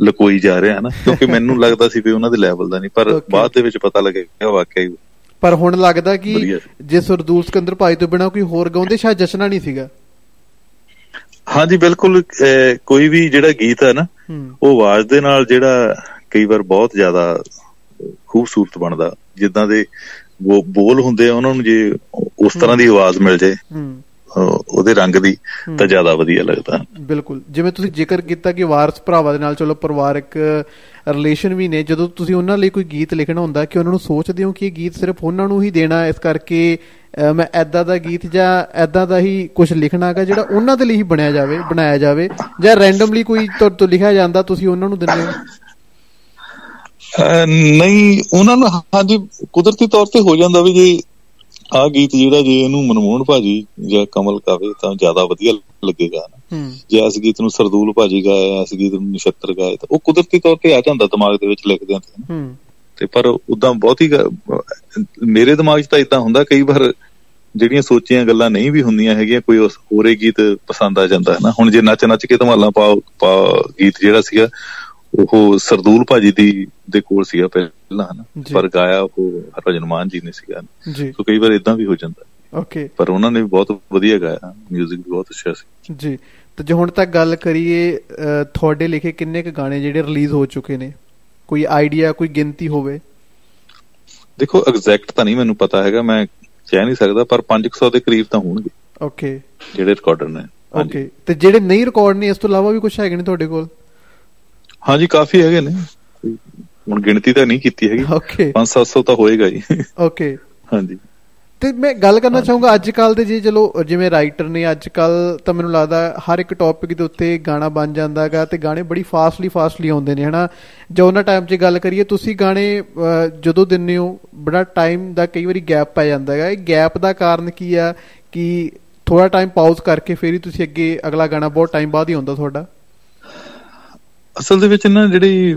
ਲਕੋਈ ਜਾ ਰਿਹਾ ਹੈ ਨਾ ਕਿਉਂਕਿ ਮੈਨੂੰ ਲੱਗਦਾ ਸੀ ਵੀ ਉਹਨਾਂ ਦੇ ਲੈਵਲ ਦਾ ਨਹੀਂ ਪਰ. ਬਾਅਦ ਦੇ ਵਿੱਚ ਪਤਾ ਲੱਗਿਆ ਵਾਕਿਆ ਹੀ ਪਰ ਹੁਣ ਲੱਗਦਾ ਕਿ ਜੇ ਸਰਦੂਲ ਸਿਕੰਦਰ ਭਾਈ ਤੋਂ ਬਿਨਾ ਕੋਈ ਹੋਰ ਗਾਉਂਦੇ ਸ਼ਾਇਦ ਜਸ਼ਨਾ ਨਹੀਂ ਸੀਗਾ। ਹਾਂਜੀ ਬਿਲਕੁਲ ਕੋਈ ਵੀ ਜਿਹੜਾ ਗੀਤ ਹੈ ਨਾ ਉਹ ਆਵਾਜ਼ ਦੇ ਨਾਲ ਜਿਹੜਾ ਕਈ ਵਾਰ ਬਹੁਤ ਜ਼ਿਆਦਾ ਖੂਬਸੂਰਤ ਬਣਦਾ। ਜਿੱਦਾਂ ਦੇ ਉਹ ਬੋਲ ਹੁੰਦੇ ਆ ਉਹਨਾਂ ਨੂੰ ਜੇ ਉਸ ਤਰ੍ਹਾਂ ਦੀ ਆਵਾਜ਼ ਮਿਲ ਅਹ, ਉਹਦੇ ਰੰਗ ਦੀ। ਤਾਂ ਜ਼ਿਆਦਾ ਵਧੀਆ ਲੱਗਦਾ। ਬਿਲਕੁਲ। ਜਿਵੇਂ ਤੁਸੀਂ ਜ਼ਿਕਰ ਕੀਤਾ ਕਿ ਵਾਰਸ ਭਰਾਵਾਂ ਦੇ ਨਾਲ ਚਲੋ ਪਰਿਵਾਰਕ ਰਿਲੇਸ਼ਨ ਵੀ ਨੇ ਜਦੋਂ ਤੁਸੀਂ ਉਹਨਾਂ ਲਈ ਕੋਈ ਗੀਤ ਲਿਖਣਾ ਹੁੰਦਾ ਕਿ ਉਹਨਾਂ ਨੂੰ ਸੋਚਦੇ ਹੋ ਕਿ ਇਹ ਗੀਤ ਸਿਰਫ ਉਹਨਾਂ ਨੂੰ ਹੀ ਦੇਣਾ ਹੈ, ਇਸ ਕਰਕੇ ਮੈਂ ਐਦਾਂ ਦਾ ਗੀਤ ਜਾਂ ਐਦਾਂ ਦਾ ਹੀ ਕੁਝ ਲਿਖਣਾ ਹੈਗਾ ਜਿਹੜਾ ਉਹਨਾਂ ਦੇ ਲਈ ਹੀ ਬਣਿਆ ਜਾਵੇ ਬਣਾਇਆ ਜਾਵੇ ਜਾਂ ਰੈਂਡਮਲੀ ਕੋਈ ਤੋਂ ਲਿਖਿਆ ਜਾਂਦਾ ਤੁਸੀਂ ਉਹਨਾਂ ਨੂੰ ਦਿੰਦੇ ਹੋ? ਨਹੀਂ ਉਹਨਾਂ ਨੂੰ ਹਾਂਜੀ ਕੁਦਰਤੀ ਤੌਰ ਤੇ ਹੋ ਜਾਂਦਾ ਵੀ ਜੇ ਆ ਗੀਤ ਜਿਹੜਾ ਜੇ ਇਹਨੂੰ ਮਨਮੋਹਨ ਭਾਜੀ ਜਾਂ ਕਮਲ ਕਾਵੇ ਤਾਂ ਜ਼ਿਆਦਾ ਵਧੀਆ ਲੱਗੇਗਾ ਜੇ ਇਸ ਗੀਤ ਨੂੰ ਸਰਦੂਲ ਭਾਜੀ ਗਾਇਆ ਇਸ ਗੀਤ ਨੂੰ ਨਛੱਤਰ ਗਾਏ ਤਾਂ ਉਹ ਕੁਦਰਤੀ ਤੌਰ ਤੇ ਆ ਜਾਂਦਾ ਦਿਮਾਗ ਦੇ ਵਿੱਚ ਲਿਖਦਿਆਂ ਤੇ। ਹੂੰ। ਤੇ ਪਰ ਉਦਾਂ ਬਹੁਤੀ ਮੇਰੇ ਦਿਮਾਗ 'ਚ ਤਾਂ ਇਦਾਂ ਹੁੰਦਾ ਕਈ ਵਾਰ ਜਿਹੜੀਆਂ ਸੋਚੀਆਂ ਗੱਲਾਂ ਨਹੀਂ ਵੀ ਹੁੰਦੀਆਂ ਹੈਗੀਆਂ ਕੋਈ ਉਸ ਹੋਰੇ ਗੀਤ ਪਸੰਦ ਆ ਜਾਂਦਾ ਹੈ ਨਾ। ਹੁਣ ਜੇ ਨੱਚ ਨੱਚ ਕੇ ਧਮਾਲਾਂ ਪਾ ਗੀਤ ਜਿਹੜਾ ਸੀਗਾ ਉਹ ਸਰਦੂਲ ਭਾਜੀ ਦੀ ਦੇ ਕੋਲ ਸੀਗਾ ਪਹਿਲਾਂ ਹਨਾ। ਪਰ ਗਾਇਆ ਉਹ ਹਰਭਜਨ ਮਾਨ ਜੀ ਨੇ ਸੀਗਾ। ਸੋ ਕਈ ਵਾਰ ਇਦਾਂ ਵੀ ਹੋ ਜਾਂਦਾ। ਓਕੇ। ਪਰ ਉਹਨਾਂ ਨੇ ਬਹੁਤ ਵਧੀਆ ਗਾਇਆ। 뮤직 ਵੀ ਬਹੁਤ ਅੱਛਾ ਸੀ। ਜੀ। ਤੇ ਜੇ ਹੁਣ ਤੱਕ ਗੱਲ ਕਰੀਏ ਤੁਹਾਡੇ ਲਿਖੇ ਕਿੰਨੇ ਕੁ ਗਾਣੇ ਜਿਹੜੇ ਰਿਲੀਜ਼ ਹੋ ਚੁੱਕੇ ਨੇ? ਕੋਈ ਆਈਡੀਆ ਕੋਈ ਗਿਣਤੀ ਹੋਵੇ? ਦੇਖੋ ਐਗਜ਼ੈਕਟ ਤਾਂ ਨਹੀਂ ਮੈਨੂੰ ਪਤਾ ਹੈਗਾ ਮੈਂ ਕਹਿ ਨਹੀਂ ਸਕਦਾ ਪਰ 500 ਦੇ ਕਰੀਬ ਤਾਂ ਹੋਣਗੇ। ਓਕੇ। ਜਿਹੜੇ ਰਿਕਾਰਡਰ ਨੇ। ਓਕੇ। ਤੇ ਜਿਹੜੇ ਨਹੀਂ ਰਿਕਾਰਡ ਨੇ ਇਸ ਤੋਂ ਇਲਾਵਾ ਵੀ ਕੁਝ ਹੈਗੇ ਨੇ ਤੁਹਾਡੇ ਕੋਲ? ਹਾਂਜੀ ਕਾਫੀ ਹੈਗੇ ਨੇ। ਹੁਣ ਗਿਣਤੀ ਤਾਂ ਨਹੀਂ ਕੀਤੀ ਹੈਗੀ। ਓਕੇ 5-700 ਤਾਂ ਹੋਏਗਾ ਹੀ। ਓਕੇ ਹਾਂਜੀ। ਤੇ ਮੈਂ ਗੱਲ ਕਰਨਾ ਚਾਹੂੰਗਾ ਅੱਜ ਕੱਲ ਦੇ ਜੀ ਚਲੋ ਜਿਵੇਂ ਰਾਈਟਰ ਨੇ ਅੱਜ ਕੱਲ ਤਾਂ ਮੈਨੂੰ ਲੱਗਦਾ ਹਰ ਇੱਕ ਟੌਪਿਕ ਦੇ ਉੱਤੇ ਗਾਣਾ ਬਣ ਜਾਂਦਾਗਾ ਤੇ ਗਾਣੇ ਬੜੀ ਫਾਸਟਲੀ ਫਾਸਟਲੀ ਆਉਂਦੇ ਨੇ ਹਨਾ? ਜੋ ਉਹਨਾਂ ਟਾਈਮ 'ਚ ਗੱਲ ਕਰੀਏ ਤੁਸੀਂ ਗਾਣੇ ਜਦੋਂ ਦਿੰਦੇ ਹੋ ਬੜਾ ਟਾਈਮ ਦਾ ਕਈ ਵਾਰੀ ਗੈਪ ਪੈ ਜਾਂਦਾ ਹੈਗਾ ਇਹ ਗੈਪ ਦਾ ਕਾਰਨ ਕੀ ਆ? ਕਿ ਥੋੜਾ ਟਾਈਮ ਪਾਜ਼ ਕਰਕੇ ਫਿਰ ਹੀ ਤੁਸੀਂ ਅੱਗੇ ਅਗਲਾ ਗਾਣਾ ਬਹੁਤ ਟਾਈਮ ਬਾਅਦ ਹੀ ਆਉਂਦਾ ਤੁਹਾਡਾ? ਅਸਲ ਦੇ ਵਿੱਚ ਨਾ ਜਿਹੜੀ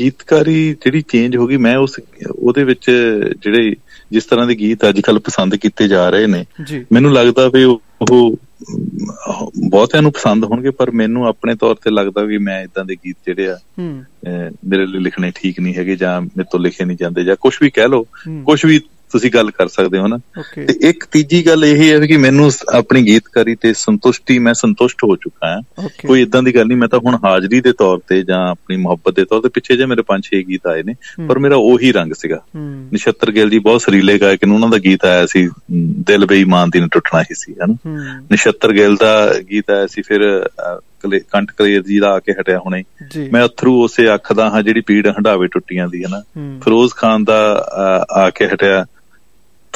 ਗੀਤਕਾਰੀ ਜਿਹੜੀ ਚੇਂਜ ਹੋ ਗਈ ਮੈਂ ਉਸ ਉਹਦੇ ਵਿੱਚ ਜਿਹੜੇ ਜਿਸ ਤਰ੍ਹਾਂ ਦੇ ਗੀਤ ਅੱਜ ਕੱਲ ਪਸੰਦ ਕੀਤੇ ਜਾ ਰਹੇ ਨੇ ਮੈਨੂੰ ਲੱਗਦਾ ਵੀ ਉਹ ਬਹੁਤਿਆਂ ਨੂੰ ਪਸੰਦ ਹੋਣਗੇ ਪਰ ਮੈਨੂੰ ਆਪਣੇ ਤੌਰ ਤੇ ਲੱਗਦਾ ਵੀ ਮੈਂ ਇਦਾਂ ਦੇ ਗੀਤ ਜਿਹੜੇ ਆ ਮੇਰੇ ਲਈ ਲਿਖਣੇ ਠੀਕ ਨਹੀਂ ਹੈਗੇ ਜਾਂ ਮੇਰੇ ਤੋਂ ਲਿਖੇ ਨਹੀਂ ਜਾਂਦੇ ਜਾਂ ਕੁਝ ਵੀ ਕਹਿ ਲਓ। ਕੁਝ ਵੀ ਤੁਸੀਂ ਗੱਲ ਕਰ ਸਕਦੇ ਹੋ ਨਾ। ਤੇ ਇੱਕ ਤੀਜੀ ਗੱਲ ਇਹ ਹੈ ਕਿ ਮੈਨੂੰ ਆਪਣੀ ਗੀਤਕਾਰੀ ਤੇ ਸੰਤੁਸ਼ਟੀ ਮੈਂ ਸੰਤੁਸ਼ਟ ਹੋ ਚੁੱਕਾ ਹਾਂ। ਕੋਈ ਇਦਾਂ ਦੀ ਗੱਲ ਨਹੀਂ ਮੈਂ ਤਾਂ ਹੁਣ ਹਾਜ਼ਰੀ ਦੇ ਤੌਰ ਤੇ ਜਾਂ ਆਪਣੀ ਮੁਹੱਬਤ ਦੇ ਤੌਰ ਤੇ ਪਿੱਛੇ ਜੇ ਮੇਰੇ ਪੰਜ ਛੇ ਗੀਤ ਆਏ ਨੇ। ਪਰ ਮੇਰਾ ਉਹੀ ਰੰਗ ਸੀਗਾ। ਨਛੱਤਰ ਗਿੱਲ ਜੀ ਬਹੁਤ ਸਰੀਲੇ ਗਾਇਕ ਨੇ ਉਹਨਾਂ ਦਾ ਗੀਤ ਆਇਆ ਸੀ ਦਿਲ ਬੇਈਮਾਨ ਦੀ ਨੇ ਟੁੱਟਣਾ ਹੀ ਸੀ ਹਨਾ। ਨਛੱਤਰ ਗਿੱਲ ਦਾ ਗੀਤ ਆਇਆ ਸੀ ਫਿਰ ਕੰਠ ਕਲੇਰ ਜੀ ਦਾ ਆ ਕੇ ਹਟਿਆ ਹੁਣੇ। ਮੈਂ ਅਥਰੂ ਉਸੇ ਅੱਖ ਦਾ ਹਾਂ ਜਿਹੜੀ ਪੀੜ ਹੰਡਾਵੇ ਟੁੱਟੀਆਂ ਦੀ ਹਨਾ। ਫਿਰੋਜ਼ ਖਾਨ ਦਾ ਆ ਕੇ ਹਟਿਆ।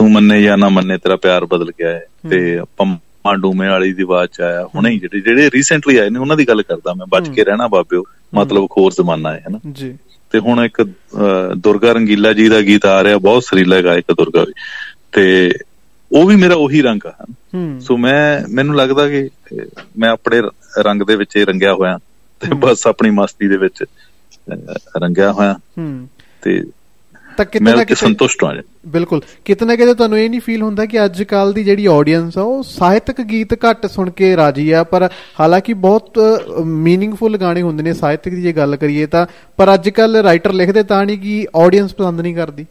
ਤੂੰ ਮੰਨੇ ਜਾਂ ਨਾ ਮੰਨੇ ਤੇਰਾ ਪਿਆਰ ਬਦਲ ਗਿਆ ਹੈ। ਤੇ ਪੰਮਾ ਡੂਮੇ ਵਾਲੀ ਦੀ ਆਵਾਜ਼ ਚ ਆਇਆ। ਹੁਣੇ ਜਿਹੜੇ ਜਿਹੜੇ ਰੀਸੈਂਟਲੀ ਆਏ ਨੇ ਉਹਨਾਂ ਦੀ ਗੱਲ ਕਰਦਾ ਮੈਂ। ਬਚ ਕੇ ਰਹਿਣਾ ਬਾਬਿਓ ਮਤਲਬ ਖੋਰ ਜ਼ਮਾਨਾ ਹੈ ਹਨਾ ਜੀ। ਤੇ ਹੁਣ ਇੱਕ ਦੁਰਗਾ ਰੰਗੀਲਾ ਜੀ ਦਾ ਗੀਤ ਆ ਰਿਹਾ ਬਹੁਤ ਸਰੀਲਾ ਗਾਇਕ ਦੁਰਗਾ ਵੀ। ਤੇ ਉਹ ਵੀ ਮੇਰਾ ਉਹੀ ਰੰਗ ਆ ਸੋ ਮੈਂ ਮੈਨੂੰ ਲੱਗਦਾ ਕਿ ਮੈਂ ਆਪਣੇ ਰੰਗ ਦੇ ਵਿੱਚ ਹੀ ਰੰਗਿਆ ਹੋਇਆ। ਤੇ ਬਸ ਆਪਣੀ ਮਸਤੀ ਦੇ ਵਿੱਚ ਰੰਗਿਆ ਹੋਇਆ। ਹੂੰ। ਤੇ ਤਾਂ ਕਿਤੇ ਨਾ ਕਿਤੇ ਸੰਤੁਸ਼ਟ ਹਾਂ ਬਿਲਕੁਲ। ਕਿਤੇ ਨਾ ਕਿਤੇ ਤੁਹਾਨੂੰ ਇਹ ਨਹੀਂ ਫੀਲ ਹੁੰਦਾ ਕਿ ਅੱਜ ਕੱਲ ਦੀ ਜਿਹੜੀ ਆਡੀਅנס ਆ ਉਹ ਸਾਹਿਤਕ ਗੀਤ ਘੱਟ ਸੁਣ ਕੇ ਰਾਜੀ ਆ ਪਰ ਹਾਲਾਂਕਿ ਬਹੁਤ मीनिंगफुल ਗਾਣੇ ਹੁੰਦੇ ਨੇ ਸਾਹਿਤਕ ਦੀ ਜੇ ਗੱਲ ਕਰੀਏ ਤਾਂ ਪਰ ਅੱਜ ਕੱਲ ਰਾਈਟਰ ਲਿਖਦੇ ਤਾਂ ਨਹੀਂ ਕਿ ਆਡੀਅנס ਪਸੰਦ ਨਹੀਂ ਕਰਦੀ।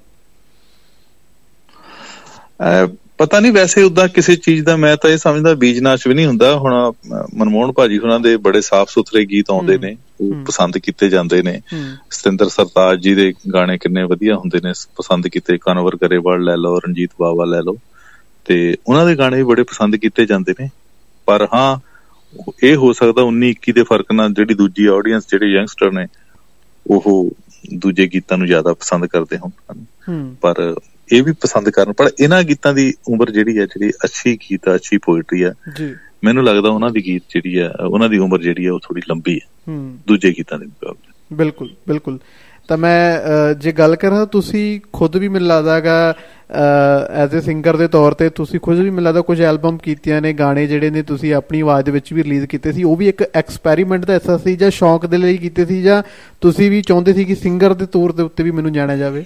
ਪਤਾ ਨਹੀਂ ਵੈਸੇ ਉਦਾਂ ਕਿਸੇ ਚੀਜ਼ ਦਾ ਮੈਂ ਤਾਂ ਇਹ ਸਮਝਦਾ ਬੀਜਨਾਸ਼ ਵੀ ਨਹੀਂ ਹੁੰਦਾ। ਹੁਣ ਮਨਮੋਹਨ ਭਾਜੀ ਉਹਨਾਂ ਦੇ ਬੜੇ ਸਾਫ਼ ਸੁਥਰੇ ਗੀਤ ਆਉਂਦੇ ਨੇ ਉਹ। ਪਸੰਦ ਕੀਤੇ ਜਾਂਦੇ ਨੇ। ਸਤਿੰਦਰ ਸਰਤਾਜ ਜੀ ਦੇ ਗਾਣੇ ਕਿੰਨੇ ਵਧੀਆ ਹੁੰਦੇ ਨੇ ਪਸੰਦ ਕੀਤੇ ਕਨਵਰ ਗਰੇਵਾਲ ਲੈ ਲਓ ਰਣਜੀਤ ਬਾਵਾ ਲੈ ਲਓ। ਤੇ ਉਹਨਾਂ ਦੇ ਗਾਣੇ ਵੀ ਬੜੇ ਪਸੰਦ ਕੀਤੇ ਜਾਂਦੇ ਨੇ। ਪਰ ਹਾਂ ਇਹ ਹੋ ਸਕਦਾ 19 21 ਦੇ ਫ਼ਰਕ ਨਾਲ ਜਿਹੜੀ ਦੂਜੀ ਆਡੀਅנס ਜਿਹੜੇ ਯੰਗਸਟਰ ਨੇ ਉਹ ਦੂਜੇ ਗੀਤਾਂ ਨੂੰ ਜ਼ਿਆਦਾ ਪਸੰਦ ਕਰਦੇ ਹੋਣ। ਪਰ ਇਹ ਵੀ ਪਸੰਦ ਕਰਨ ਪਰ ਇਹਨਾਂ ਗੀਤਾਂ ਦੀ ਉਮਰ ਜਿਹੜੀ ਹੈ ਜਿਹੜੀ ਅੱਛੀ ਗੀਤ ਆ ਅੱਛੀ ਪੋਇਟਰੀ ਆ ਜੀ। ਮੈਨੂੰ ਲੱਗਦਾ ਉਹਨਾਂ ਦੀ ਗੀਤ ਜਿਹੜੀ ਆ ਉਹਨਾਂ ਦੀ ਉਮਰ ਜਿਹੜੀ ਆ ਉਹ ਥੋੜੀ ਲੰਬੀ ਹੈ। ਹੂੰ। ਦੂਜੇ ਗੀਤਾਂ ਦੇ ਮੁਕਾਬਲੇ। ਬਿਲਕੁਲ ਬਿਲਕੁਲ। ਤਾਂ ਮੈਂ ਜੇ ਗੱਲ ਕਰਾਂ ਤੁਸੀਂ ਖੁਦ ਵੀ ਮੈਨੂੰ ਲੱਗਦਾਗਾ ਐਜ਼ ਅ ਸਿੰਗਰ ਦੇ ਤੌਰ ਤੇ ਤੁਸੀਂ ਖੁਦ ਵੀ ਮੈਨੂੰ ਲੱਗਦਾ ਕੁਝ ਐਲਬਮ ਕੀਤੀਆਂ ਨੇ ਗਾਣੇ ਜਿਹੜੇ ਨੇ ਤੁਸੀਂ ਆਪਣੀ ਆਵਾਜ਼ ਦੇ ਵਿੱਚ ਵੀ ਰਿਲੀਜ਼ ਕੀਤੇ ਸੀ ਉਹ ਵੀ ਇੱਕ ਐਕਸਪੈਰੀਮੈਂਟ ਦਾ ਹਿੱਸਾ ਸੀ ਜਾਂ ਸ਼ੌਂਕ ਦੇ ਲਈ ਕੀਤੇ ਸੀ ਜਾਂ ਤੁਸੀਂ ਵੀ ਚਾਹੁੰਦੇ ਸੀ ਕਿ ਸਿੰਗਰ ਦੇ ਤੌਰ ਦੇ ਉੱਤੇ ਵੀ ਮੈਨੂੰ ਜਾਣਿਆ ਜਾਵੇ?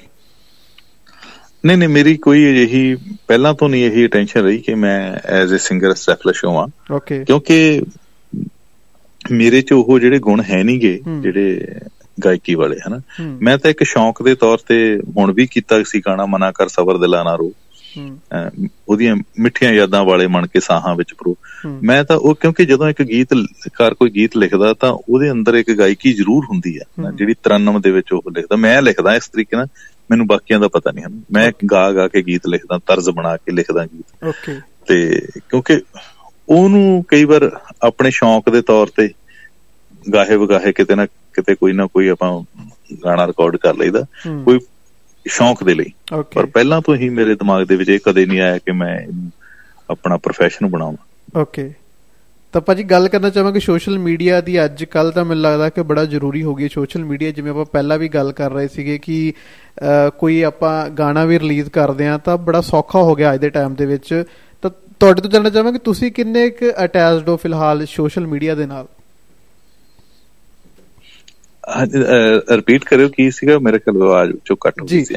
ਨਹੀਂ ਨਹੀਂ ਮੇਰੀ ਕੋਈ ਅਜਿਹੀ ਪਹਿਲਾਂ ਤੋਂ ਨਹੀਂ ਇਹੀ ਟੈਨਸ਼ਨ ਰਹੀ ਕਿ ਮੈਂ ਐਜ਼ ਅ ਸਿੰਗਰ ਐਸਟੈਬਲਿਸ਼ ਹੋਵਾਂ। ਓਕੇ ਕਿਉਂਕਿ ਮੇਰੇ 'ਚ ਉਹ ਜਿਹੜੇ ਗੁਣ ਹੈ ਨਹੀਂਗੇ। ਜਿਹੜੇ ਗਾਇਕੀ ਵਾਲੇ ਹਨਾ। ਮੈਂ ਤਾਂ ਇੱਕ ਸ਼ੌਂਕ ਦੇ ਤੌਰ ਤੇ ਹੁਣ ਵੀ ਕੀਤਾ ਸੀ ਗਾਣਾ ਮਨਾ ਕਰ ਸਬਰ ਦਿਲਾ ਨਾ ਰੋ। ਉਹਦੀਆਂ ਮਿੱਠੀਆਂ ਯਾਦਾਂ ਵਾਲੇ ਮਨ ਕੇ ਸਾਹਾਂ ਵਿੱਚ ਪਰੋ ਮੈਂ ਤਾਂ ਉਹ ਕਿਉਂਕਿ ਜਦੋਂ ਇੱਕ ਗੀਤ ਕਾਰ ਕੋਈ ਗੀਤ ਲਿਖਦਾ ਤਾਂ ਉਹਦੇ ਅੰਦਰ ਇੱਕ ਗਾਇਕੀ ਜ਼ਰੂਰ ਹੁੰਦੀ ਹਮ। ਜਿਹੜੀ ਤਰਨਮ ਦੇ ਵਿੱਚ ਉਹ ਲਿਖਦਾ। ਮੈਂ ਲਿਖਦਾ ਇਸ ਤਰੀਕੇ ਨਾਲ ਮੈਨੂੰ ਬਾਕੀਆਂ ਦਾ ਪਤਾ ਨਹੀਂ ਹਨ। ਮੈਂ ਗਾ ਗਾ ਕੇ ਗੀਤ ਲਿਖਦਾ ਤਰਜ਼ ਬਣਾ ਕੇ ਲਿਖਦਾ ਗੀਤ। ਓਕੇ ਤੇ ਕਿਉਂਕਿ ਉਹਨੂੰ ਕਈ ਵਾਰ ਆਪਣੇ ਸ਼ੌਂਕ ਦੇ ਤੌਰ ਤੇ ਗਾਹੇ ਵਗਾਹੇ ਕਿਤੇ ਨਾ ਕਿਤੇ ਕੋਈ ਨਾ ਕੋਈ ਆਪਾਂ ਗਾਣਾ ਰਿਕਾਰਡ ਕਰ ਲਈਦਾ। ਕੋਈ ਸ਼ੌਂਕ ਦੇ ਲਈ। ਪਰ ਪਹਿਲਾਂ ਤੋਂ ਹੀ ਮੇਰੇ ਦਿਮਾਗ ਦੇ ਵਿੱਚ ਇਹ ਕਦੇ ਨਹੀਂ ਆਇਆ ਕਿ ਮੈਂ ਆਪਣਾ ਪ੍ਰੋਫੈਸ਼ਨ ਬਣਾਵਾਂ। ਓਕੇ ਤਾਂ ਭਾਜੀ ਗੱਲ ਕਰਨਾ ਚਾਹਾਂਗੇ ਸੋਸ਼ਲ ਮੀਡੀਆ ਦੀ। ਅੱਜ ਕੱਲ ਤਾਂ ਮੈਨੂੰ ਲੱਗਦਾ ਕਿ ਬੜਾ ਜ਼ਰੂਰੀ ਹੋ ਗਈ ਸੋਸ਼ਲ ਮੀਡੀਆ ਜਿਵੇਂ ਆਪਾਂ ਪਹਿਲਾਂ ਵੀ ਗੱਲ ਕਰ ਰਹੇ ਸੀਗੇ ਕਿ ਕੋਈ ਆਪਾਂ ਗਾਣਾ ਵੀ ਰਿਲੀਜ਼ ਕਰਦੇ ਆ ਤਾਂ ਬੜਾ ਸੌਖਾ ਹੋ ਗਿਆ ਅੱਜ ਦੇ ਟਾਈਮ ਦੇ ਵਿੱਚ। ਤਾਂ ਤੁਹਾਡੇ ਤੋਂ ਜਾਣਨਾ ਚਾਹਾਂਗੇ ਤੁਸੀਂ ਕਿੰਨੇ ਕੁ ਅਟੈਚਡ ਹੋ ਫਿਲਹਾਲ ਸੋਸ਼ਲ ਮੀਡੀਆ ਦੇ ਨਾਲ? ਰਿਪੀਟ ਕਰਿਓ ਕੀ ਸੀਗਾ? ਮੇਰੇ ਖਿਆਲ ਆਵਾਜ਼ ਚੋਂ ਕੱਟ ਹੋ ਗਈ ਸੀ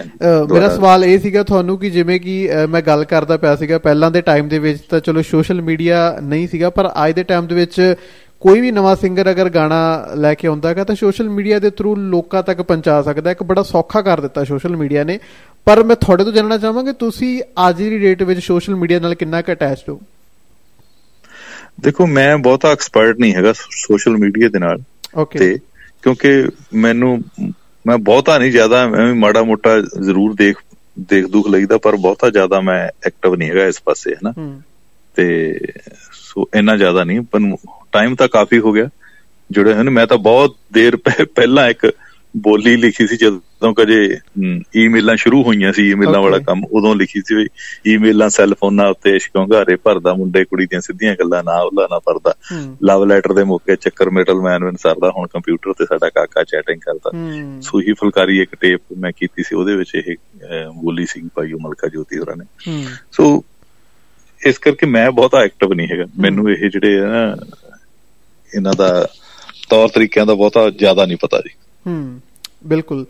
ਮੇਰਾ ਸਵਾਲ ਇਹ ਸੀਗਾ ਤੁਹਾਨੂੰ ਕਿ ਜਿਵੇਂ ਕਿ ਮੈਂ ਗੱਲ ਕਰਦਾ ਪਿਆ ਸੀਗਾ ਪਹਿਲਾਂ ਦੇ ਟਾਈਮ ਦੇ ਵਿੱਚ ਤਾਂ ਚਲੋ ਸੋਸ਼ਲ ਮੀਡੀਆ ਨਹੀਂ ਸੀਗਾ ਪਰ ਅੱਜ ਦੇ ਟਾਈਮ ਦੇ ਵਿੱਚ ਕੋਈ ਵੀ ਨਵਾਂ ਸਿੰਗਰ ਅਗਰ ਗਾਣਾ ਲੈ ਕੇ ਆਉਂਦਾ ਹੈਗਾ ਤਾਂ ਸੋਸ਼ਲ ਮੀਡੀਆ ਦੇ ਥਰੂ ਲੋਕਾਂ ਤੱਕ ਪਹੁੰਚਾ ਸਕਦਾ ਇੱਕ ਬੜਾ ਸੌਖਾ ਕਰ ਦਿੱਤਾ ਸੋਸ਼ਲ ਮੀਡੀਆ ਨੇ। ਪਰ ਮੈਂ ਤੁਹਾਡੇ ਤੋਂ ਜਾਣਨਾ ਚਾਹਾਂਗਾ ਤੁਸੀਂ ਅੱਜ ਦੀ ਡੇਟ ਵਿੱਚ ਸੋਸ਼ਲ ਮੀਡੀਆ ਨਾਲ ਕਿੰਨਾ ਕੁ ਅਟੈਚਡ ਹੋ? ਦੇਖੋ ਮੈਂ ਬਹੁਤਾ ਐਕਸਪਰਟ ਨਹੀਂ ਹੈਗਾ ਸੋਸ਼ਲ ਮੀਡੀਆ ਦੇ ਨਾਲ। ਓਕੇ ਤੇ ਕਿਉਂਕਿ ਮੈਨੂੰ ਮੈਂ ਬਹੁਤਾ ਨਹੀਂ ਜ਼ਿਆਦਾ ਮੈਂ ਵੀ ਮਾੜਾ ਮੋਟਾ ਜ਼ਰੂਰ ਦੇਖ ਦੇਖ ਦੁਖ ਲਈਦਾ ਪਰ ਬਹੁਤਾ ਜ਼ਿਆਦਾ ਮੈਂ ਐਕਟਿਵ ਨਹੀਂ ਹੈਗਾ ਇਸ ਪਾਸੇ ਹਨਾ। ਤੇ ਸੋ ਇੰਨਾ ਜ਼ਿਆਦਾ ਨਹੀਂ ਪਰ ਟਾਈਮ ਤਾਂ ਕਾਫੀ ਹੋ ਗਿਆ। ਜੁੜੇ ਹਨ ਮੈਂ ਤਾਂ ਬਹੁਤ ਦੇਰ ਪਹਿਲਾਂ ਇੱਕ ਬੋਲੀ ਲਿਖੀ ਸੀ ਜਦੋਂ ਕਦੇ ਈਮੇਲਾਂ ਸ਼ੁਰੂ ਹੋਈਆਂ ਸੀ ਈਮੇਲਾਂ ਵਾਲਾ ਕੰਮ ਉਦੋਂ ਲਿਖੀ ਸੀ ਵੀ ਈਮੇਲਾਂ ਸੈੱਲ ਫੋਨਾਂ ਉੱਤੇ ਇਸ਼ਕੋਂ ਘਾਰੇ ਭਰਦਾ ਮੁੰਡੇ ਕੁੜੀ ਦੀਆਂ ਸਿੱਧੀਆਂ ਗੱਲਾਂ ਨਾ ਉਹਲਾ ਨਾ ਪਰਦਾ। ਲਵ ਲੈਟਰ ਦੇ ਮੌਕੇ ਚੱਕਰ ਮਿਡਲ ਮੈਨ ਵਿਨ ਸਰਦਾ ਹੁਣ ਕੰਪਿਊਟਰ ਤੇ ਸਾਡਾ ਕਾਕਾ ਚੈਟਿੰਗ ਕਰਦਾ। ਸੂਹੀ ਫੁਲਕਾਰੀ ਇੱਕ ਟੇਪ ਮੈਂ ਕੀਤੀ ਸੀ ਉਹਦੇ ਵਿੱਚ ਇਹ ਬੋਲੀ ਸਿੰਘ ਭਾਈ ਮਲਕਾ ਜੋਤੀ ਹੋਰਾਂ ਨੇ। ਸੋ ਇਸ ਕਰਕੇ ਮੈਂ ਬਹੁਤਾ ਐਕਟਿਵ ਨਹੀਂ ਹੈਗਾ। ਮੈਨੂੰ ਇਹ ਜਿਹੜੇ ਆ ਇਹਨਾਂ ਦਾ ਤੌਰ ਤਰੀਕਿਆਂ ਦਾ ਬਹੁਤਾ ਜ਼ਿਆਦਾ ਨਹੀਂ ਪਤਾ ਜੀ। ਹੂੰ ਬਿਲਕੁਲ।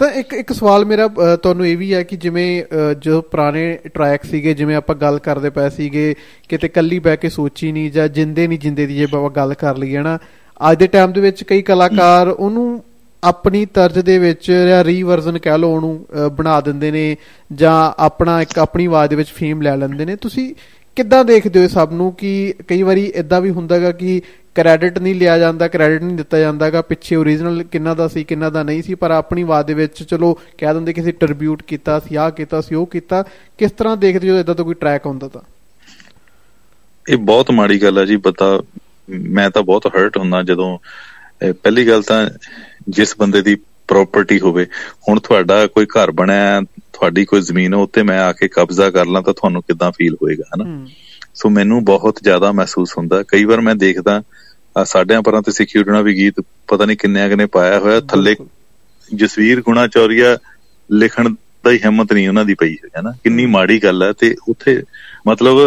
ਤਾਂ ਇੱਕ ਇੱਕ ਸਵਾਲ ਮੇਰਾ ਤੁਹਾਨੂੰ ਇਹ ਵੀ ਹੈ ਕਿ ਜਿਵੇਂ ਜੋ ਪੁਰਾਣੇ ਟਰੈਕ ਸੀਗੇ, ਜਿਵੇਂ ਆਪਾਂ ਗੱਲ ਕਰਦੇ ਪਏ ਸੀਗੇ, ਕਿਤੇ ਕੱਲੀ ਬਹਿ ਕੇ ਸੋਚੀ ਨਹੀਂ ਜਾਂ ਜਿੰਦੇ ਨਹੀਂ ਜਿੰਦੇ ਦੀ ਜੇ ਆਪਾਂ ਗੱਲ ਕਰ ਲਈਏ ਨਾ ਅੱਜ ਦੇ ਟਾਈਮ ਦੇ ਵਿੱਚ ਕਈ ਕਲਾਕਾਰ ਉਹਨੂੰ ਆਪਣੀ ਤਰਜ਼ ਦੇ ਵਿੱਚ ਜਾਂ ਰੀਵਰਜ਼ਨ ਕਹਿ ਲਓ ਉਹਨੂੰ ਬਣਾ ਦਿੰਦੇ ਨੇ ਜਾਂ ਆਪਣਾ ਇੱਕ ਆਪਣੀ ਆਵਾਜ਼ ਦੇ ਵਿੱਚ ਫੇਮ ਲੈ ਲੈਂਦੇ ਨੇ। ਤੁਸੀਂ ਕਿੱਦਾਂ ਦੇਖਦੇ ਹੋ ਸਭ ਨੂੰ? ਕਿ ਕਈ ਵਾਰੀ ਇਦਾਂ ਵੀ ਹੁੰਦਾਗਾ ਕਿ ਕ੍ਰੈਡਿਟ ਨਹੀਂ ਲਿਆ ਜਾਂਦਾ ਕ੍ਰੈਡਿਟ ਨਹੀਂ ਦਿੱਤਾ ਜਾਂਦਾਗਾ ਪਿੱਛੇ ਓਰੀਜਨਲ ਕਿੰਨਾ ਦਾ ਸੀ, ਕਿੰਨਾ ਦਾ ਨਹੀਂ ਸੀ, ਪਰ ਆਪਣੀ ਆਵਾਜ਼ ਦੇ ਵਿੱਚ ਚਲੋ ਕਹਿ ਦਿੰਦੇ ਕਿਸੇ ਟ੍ਰਿਬਿਊਟ ਕੀਤਾ ਸੀ ਆਹ ਕੀਤਾ ਸੀ ਉਹ ਕੀਤਾ। ਕਿਸ ਤਰ੍ਹਾਂ ਦੇਖਦੇ ਹੋ ਇਦਾਂ ਦਾ ਕੋਈ ਟਰੈਕ ਹੁੰਦਾ ਤਾਂ? ਇਹ ਬਹੁਤ ਮਾੜੀ ਗੱਲ ਹੈ ਜੀ ਪਤਾ ਮੈਂ ਤਾਂ ਬਹੁਤ ਹਰਟ ਹੁੰਦਾ ਜਦੋਂ ਪਹਿਲੀ ਗੱਲ ਤਾਂ ਜਿਸ ਬੰਦੇ ਦੀ ਪ੍ਰਾਪਰਟੀ ਹੋਵੇ, ਹੁਣ ਤੁਹਾਡਾ ਕੋਈ ਘਰ ਬਣਿਆ ਤੁਹਾਡੀ ਕੋਈ ਜ਼ਮੀਨ ਉੱਤੇ ਮੈਂ ਆ ਕੇ ਕਬਜ਼ਾ ਕਰ ਲਾਂ ਤਾਂ ਤੁਹਾਨੂੰ ਕਿਦਾਂ ਫੀਲ ਹੋਏਗਾ ਹਨਾ? ਸੋ ਮੈਨੂੰ ਬਹੁਤ ਜ਼ਿਆਦਾ ਮਹਿਸੂਸ ਹੁੰਦਾ। ਕਈ ਵਾਰ ਮੈਂ ਦੇਖਦਾ ਸਾਡਿਆਂ ਪਰਾਂ ਤੇ ਸਿਕਿਉਰਣਾ ਵੀ ਗੀਤ ਪਤਾ ਨਹੀਂ ਕਿੰਨੇ ਅਗਨੇ ਪਾਇਆ ਹੋਇਆ ਥੱਲੇ ਜਸਵੀਰ ਗੁਣਾ ਚੌਰੀਆ ਲਿਖਣ ਦਾ ਹੀ ਹਿੰਮਤ ਨਹੀਂ ਉਹਨਾਂ ਦੀ ਪਈ ਹੈ ਨਾ ਕਿੰਨੀ ਮਾੜੀ ਗੱਲ ਹੈ ਤੇ ਉੱਥੇ ਮਤਲਬ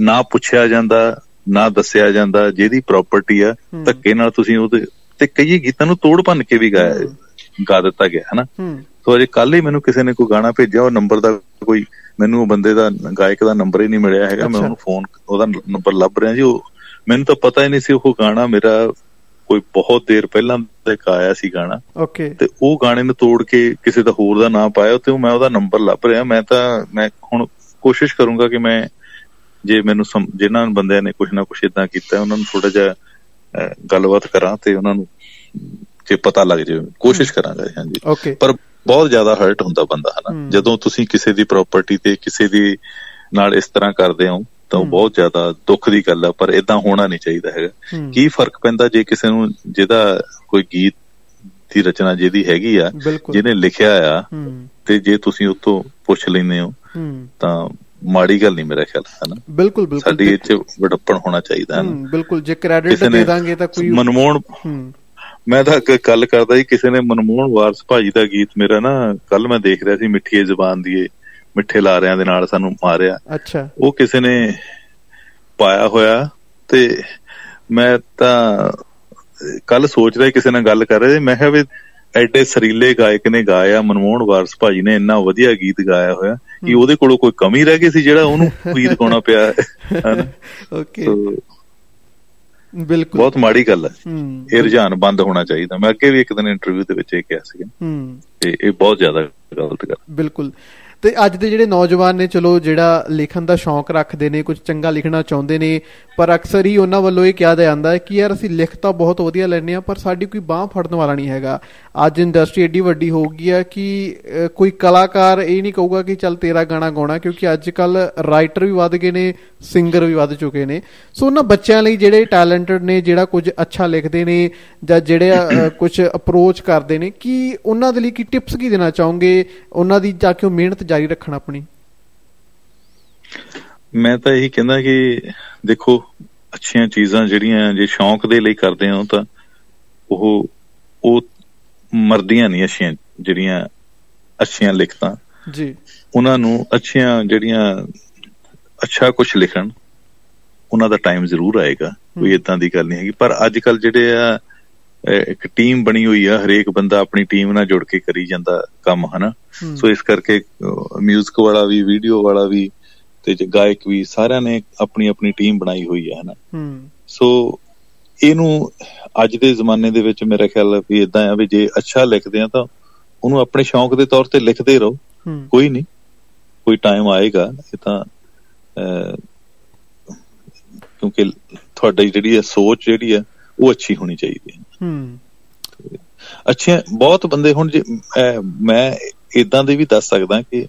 ਨਾ ਪੁੱਛਿਆ ਜਾਂਦਾ ਨਾ ਦੱਸਿਆ ਜਾਂਦਾ ਜਿਹਦੀ ਪ੍ਰਾਪਰਟੀ ਆ ਧੱਕੇ ਨਾਲ ਤੁਸੀਂ ਉਹਦੇ ਤੇ ਕਈ ਗੀਤਾਂ ਨੂੰ ਤੋੜ ਭੰਨ ਕੇ ਵੀ ਗਾਇਆ ਗਾ ਦਿੱਤਾ ਗਿਆ ਹੈ। ਨਾ ਸੋ ਅਜੇ ਕੱਲ ਹੀ ਮੈਨੂੰ ਕਿਸੇ ਨੇ ਕੋਈ ਗਾਣਾ ਭੇਜਿਆ ਉਹ ਨੰਬਰ ਦਾ ਕੋਈ ਮੈਨੂੰ ਉਹ ਬੰਦੇ ਦਾ ਗਾਇਕ ਦਾ ਨੰਬਰ ਹੀ ਨਹੀਂ ਮਿਲਿਆ ਹੈਗਾ ਮੈਂ ਉਹਨੂੰ ਫੋਨ ਉਹਦਾ ਨੰਬਰ ਲੱਭ ਰਿਹਾ ਜੀ ਉਹ ਮੈਨੂੰ ਤਾਂ ਪਤਾ ਹੀ ਨਹੀਂ ਸੀ ਉਹ ਗਾਣਾ ਮੇਰਾ ਕੋਈ ਬਹੁਤ ਦੇਰ ਪਹਿਲਾਂ ਤੱਕ ਆਇਆ ਸੀ ਗਾਣਾ। ਓਕੇ। ਤੇ ਉਹ ਗਾਣੇ ਨੂੰ ਤੋੜ ਕੇ ਕਿਸੇ ਦਾ ਹੋਰ ਦਾ ਨਾਮ ਪਾਇਆ ਤੇ ਮੈਂ ਉਹਦਾ ਨੰਬਰ ਲੱਭ ਰਿਹਾ ਮੈਂ ਤਾਂ ਮੈਂ ਹੁਣ ਕੋਸ਼ਿਸ਼ ਕਰੂੰਗਾ ਕਿ ਮੈਂ ਜੇ ਮੈਨੂੰ ਜਿਨ੍ਹਾਂ ਬੰਦਿਆਂ ਨੇ ਕੁਝ ਨਾ ਕੁਝ ਇਦਾਂ ਕੀਤਾ ਉਹਨਾਂ ਨੂੰ ਥੋੜਾ ਜਿਹਾ ਗੱਲਬਾਤ ਕਰਾਂ ਤੇ ਉਹਨਾਂ ਨੂੰ ਜੇ ਪਤਾ ਲੱਗ ਜਾਵੇ ਕੋਸ਼ਿਸ਼ ਕਰਾਂਗਾ ਹਾਂਜੀ। ਪਰ ਬਹੁਤ ਜ਼ਿਆਦਾ ਹਰਟ ਹੁੰਦਾ ਬੰਦਾ ਹਨਾ? ਜਦੋਂ ਤੁਸੀਂ ਕਿਸੇ ਦੀ ਪ੍ਰਾਪਰਟੀ ਤੇ ਕਿਸੇ ਦੀ ਨਾਲ ਇਸ ਤਰ੍ਹਾਂ ਕਰਦੇ ਹੋ ਤਾਂ ਬਹੁਤ ਜ਼ਿਆਦਾ ਦੁੱਖ ਦੀ ਗੱਲ ਆ ਪਰ ਇਦਾਂ ਹੋਣਾ ਨਹੀਂ ਚਾਹੀਦਾ ਹੈਗਾ। ਕੀ ਫ਼ਰਕ ਪੈਂਦਾ ਜੇ ਕਿਸੇ ਨੂੰ ਜਿਹਦਾ ਕੋਈ ਗੀਤ ਦੀ ਰਚਨਾ ਜਿਹਦੀ ਹੈਗੀ ਆ ਜਿਹਨੇ ਲਿਖਿਆ ਆ ਤੇ ਜੇ ਤੁਸੀਂ ਉਤੋਂ ਪੁੱਛ ਲੈਂਦੇ ਹੋ ਤਾਂ ਮਾੜੀ ਗੱਲ ਨਹੀਂ ਮੇਰਾ ਖਿਆਲ ਹੈ ਨਾ ਬਿਲਕੁਲ ਬਿਲਕੁਲ। ਸਾਡੀ ਇੱਥੇ ਵਡੱਪਣ ਹੋਣਾ ਚਾਹੀਦਾ ਹੈ ਬਿਲਕੁਲ। ਜੇ ਕ੍ਰੈਡਿਟ ਦੇ ਦਾਂਗੇ ਤਾਂ ਕੋਈ ਮਨਮੋਹਨ ਮੈਂ ਤਾਂ ਗੱਲ ਕਰਦਾ ਸੀ ਕਿਸੇ ਨੇ ਮਨਮੋਹਨ ਵਾਰਸ ਭਾਜੀ ਦਾ ਗੀਤ ਮੇਰਾ ਨਾ ਕੱਲ ਮੈਂ ਦੇਖ ਰਿਹਾ ਸੀ ਮਿੱਠੀ ਜ਼ਬਾਨ ਦੀ ਮਿੱਠੇ ਲਾਰਿਆਂ ਦੇ ਨਾਲ ਸਾਨੂੰ ਮਾਰਿਆ। ਅੱਛਾ। ਉਹ ਕਿਸੇ ਨੇ ਪਾਇਆ ਹੋਇਆ ਤੇ ਮੈਂ ਤਾਂ ਕੱਲ ਸੋਚ ਰਿਹਾ ਕਿਸੇ ਨਾਲ ਗੱਲ ਕਰ ਰਿਹਾ ਮੈਂ ਕਿਹਾ ਵੀ ਐਡੇ ਸਰੀਲੇ ਗਾਇਕ ਨੇ ਗਾਇਆ ਮਨਮੋਹਨ ਵਾਰਸ ਭਾਜੀ ਨੇ ਇੰਨਾ ਵਧੀਆ ਗੀਤ ਗਾਇਆ ਹੋਇਆ ਕਿ ਉਹਦੇ ਕੋਲੋਂ ਕੋਈ ਕਮੀ ਰਹਿ ਗਈ ਸੀ ਜਿਹੜਾ ਉਹਨੂੰ ਗੀਤ ਗਾਉਣਾ ਪਿਆ ਓਕੇ ਬਿਲਕੁਲ। ਬਹੁਤ ਮਾੜੀ ਗੱਲ ਹੈ। ਇਹ ਰੁਝਾਨ ਬੰਦ ਹੋਣਾ ਚਾਹੀਦਾ। ਮੈਂ ਅੱਗੇ ਵੀ ਇੱਕ ਦਿਨ ਇੰਟਰਵਿਊ ਦੇ ਵਿੱਚ ਇਹ ਕਿਹਾ ਸੀ ਹੂੰ। ਇਹ ਬਹੁਤ ਜ਼ਿਆਦਾ ਗਲਤ ਗੱਲ ਬਿਲਕੁਲ। ਤੇ ਅੱਜ ਦੇ ਜਿਹੜੇ ਨੌਜਵਾਨ ਨੇ, ਚਲੋ ਜਿਹੜਾ ਲਿਖਣ ਦਾ ਸ਼ੌਂਕ ਰੱਖਦੇ ਨੇ, ਕੁਝ ਚੰਗਾ ਲਿਖਣਾ ਚਾਹੁੰਦੇ ਨੇ, ਪਰ ਅਕਸਰ ਹੀ ਉਹਨਾਂ ਵੱਲੋਂ ਇਹ ਕਿਹਾ ਜਾਂਦਾ ਹੈ ਕਿ ਯਾਰ ਅਸੀਂ ਲਿਖ ਤਾਂ ਬਹੁਤ ਵਧੀਆ ਲੈਣੇ ਆ ਪਰ ਸਾਡੀ ਕੋਈ ਬਾਹ ਫੜਨ ਵਾਲਾ ਨਹੀਂ ਹੈਗਾ। ਅੱਜ ਇੰਡਸਟਰੀ ਏਡੀ ਵੱਡੀ ਹੋ ਗਈ ਹੈ ਕਿ ਕੋਈ ਕਲਾਕਾਰ ਇਹ ਨਹੀਂ ਕਹੂਗਾ ਕਿ ਚੱਲ ਤੇਰਾ ਗਾਣਾ ਗਾਉਣਾ, ਕਿਉਂਕਿ ਅੱਜ ਕੱਲ ਰਾਈਟਰ ਵੀ ਵੱਧ ਗਏ ਨੇ ਸਿੰਗਰ ਵੀ ਵੱਧ ਚੁੱਕੇ ਨੇ। ਸੋ ਉਹਨਾਂ ਬੱਚਿਆਂ ਲਈ ਜਿਹੜੇ ਟੈਲੈਂਟਡ ਨੇ, ਜਿਹੜਾ ਕੁਝ ਅੱਛਾ ਲਿਖਦੇ ਨੇ, ਜਾਂ ਜਿਹੜੇ ਕੁਝ ਅਪਰੋਚ ਕਰਦੇ ਨੇ, ਕਿ ਉਹਨਾਂ ਦੇ ਲਈ ਕੀ ਟਿਪਸ ਕੀ ਦੇਣਾ ਚਾਹੋਗੇ? ਉਹਨਾਂ ਦੀ ਜਾ ਕੇ ਉਹ ਮਿਹਨਤ ਜਾਰੀ ਰੱਖਣ ਆਪਣੀ? ਮੈਂ ਤਾਂ ਇਹੀ ਕਹਿੰਦਾ ਕਿ ਦੇਖੋ ਅੱਛੀਆਂ ਚੀਜ਼ਾਂ ਜਿਹੜੀਆਂ ਜੇ ਸ਼ੌਂਕ ਦੇ ਲਈ ਕਰਦੇ ਹੋ ਤਾਂ ਉਹ ਉਹ ਮਰਦੀਆਂ ਨਹੀਂ ਅੱਛੀਆਂ ਜਿਹੜੀਆਂ ਅੱਛੀਆਂ ਲਿਖਤਾਂ। ਜੀ। ਉਹਨਾਂ ਨੂੰ ਅੱਛੀਆਂ ਜਿਹੜੀਆਂ ਅੱਛਾ ਕੁਝ ਲਿਖਣ ਉਹਨਾਂ ਦਾ ਟਾਈਮ ਜ਼ਰੂਰ ਆਏਗਾ ਕੋਈ ਇਦਾਂ ਦੀ ਗੱਲ ਨਹੀਂ ਹੈਗੀ। ਪਰ ਅੱਜ ਕੱਲ ਜਿਹੜੇ ਆ ਇੱਕ ਟੀਮ ਬਣੀ ਹੋਈ ਆ ਹਰੇਕ ਬੰਦਾ ਆਪਣੀ ਟੀਮ ਨਾਲ ਜੁੜ ਕੇ ਕਰੀ ਜਾਂਦਾ ਕੰਮ ਹਨਾ? ਸੋ ਇਸ ਕਰਕੇ 뮤직 ਵਾਲਾ ਵੀ ਵੀਡੀਓ ਵਾਲਾ ਵੀ ਤੇ ਗਾਇਕ ਵੀ ਸਾਰਿਆਂ ਨੇ ਆਪਣੀ ਆਪਣੀ ਟੀਮ ਬਣਾਈ ਹੋਈ ਹੈ ਹਨਾ? ਸੋ ਇਹਨੂੰ ਅੱਜ ਦੇ ਜ਼ਮਾਨੇ ਦੇ ਵਿੱਚ ਮੇਰਾ ਖਿਆਲ ਵੀ ਇਦਾਂ ਆ ਵੀ ਜੇ ਅੱਛਾ ਲਿਖਦੇ ਆ ਤਾਂ ਉਹਨੂੰ ਆਪਣੇ ਸ਼ੌਂਕ ਦੇ ਤੌਰ ਤੇ ਲਿਖਦੇ ਰਹੋ। ਕੋਈ ਨਹੀਂ। ਕੋਈ ਟਾਈਮ ਆਏਗਾ ਇਹ ਤਾਂ ਕਿਉਂਕਿ ਤੁਹਾਡੀ ਜਿਹੜੀ ਹੈ ਸੋਚ ਜਿਹੜੀ ਹੈ ਉਹ ਅੱਛੀ ਹੋਣੀ ਚਾਹੀਦੀ ਹੈ ਹੂੰ। ਅੱਛੇ ਬਹੁਤ ਬੰਦੇ ਹੁਣ ਜੇ ਮੈਂ ਇਦਾਂ ਦੇ ਵੀ ਦੱਸ ਸਕਦਾ ਕਿ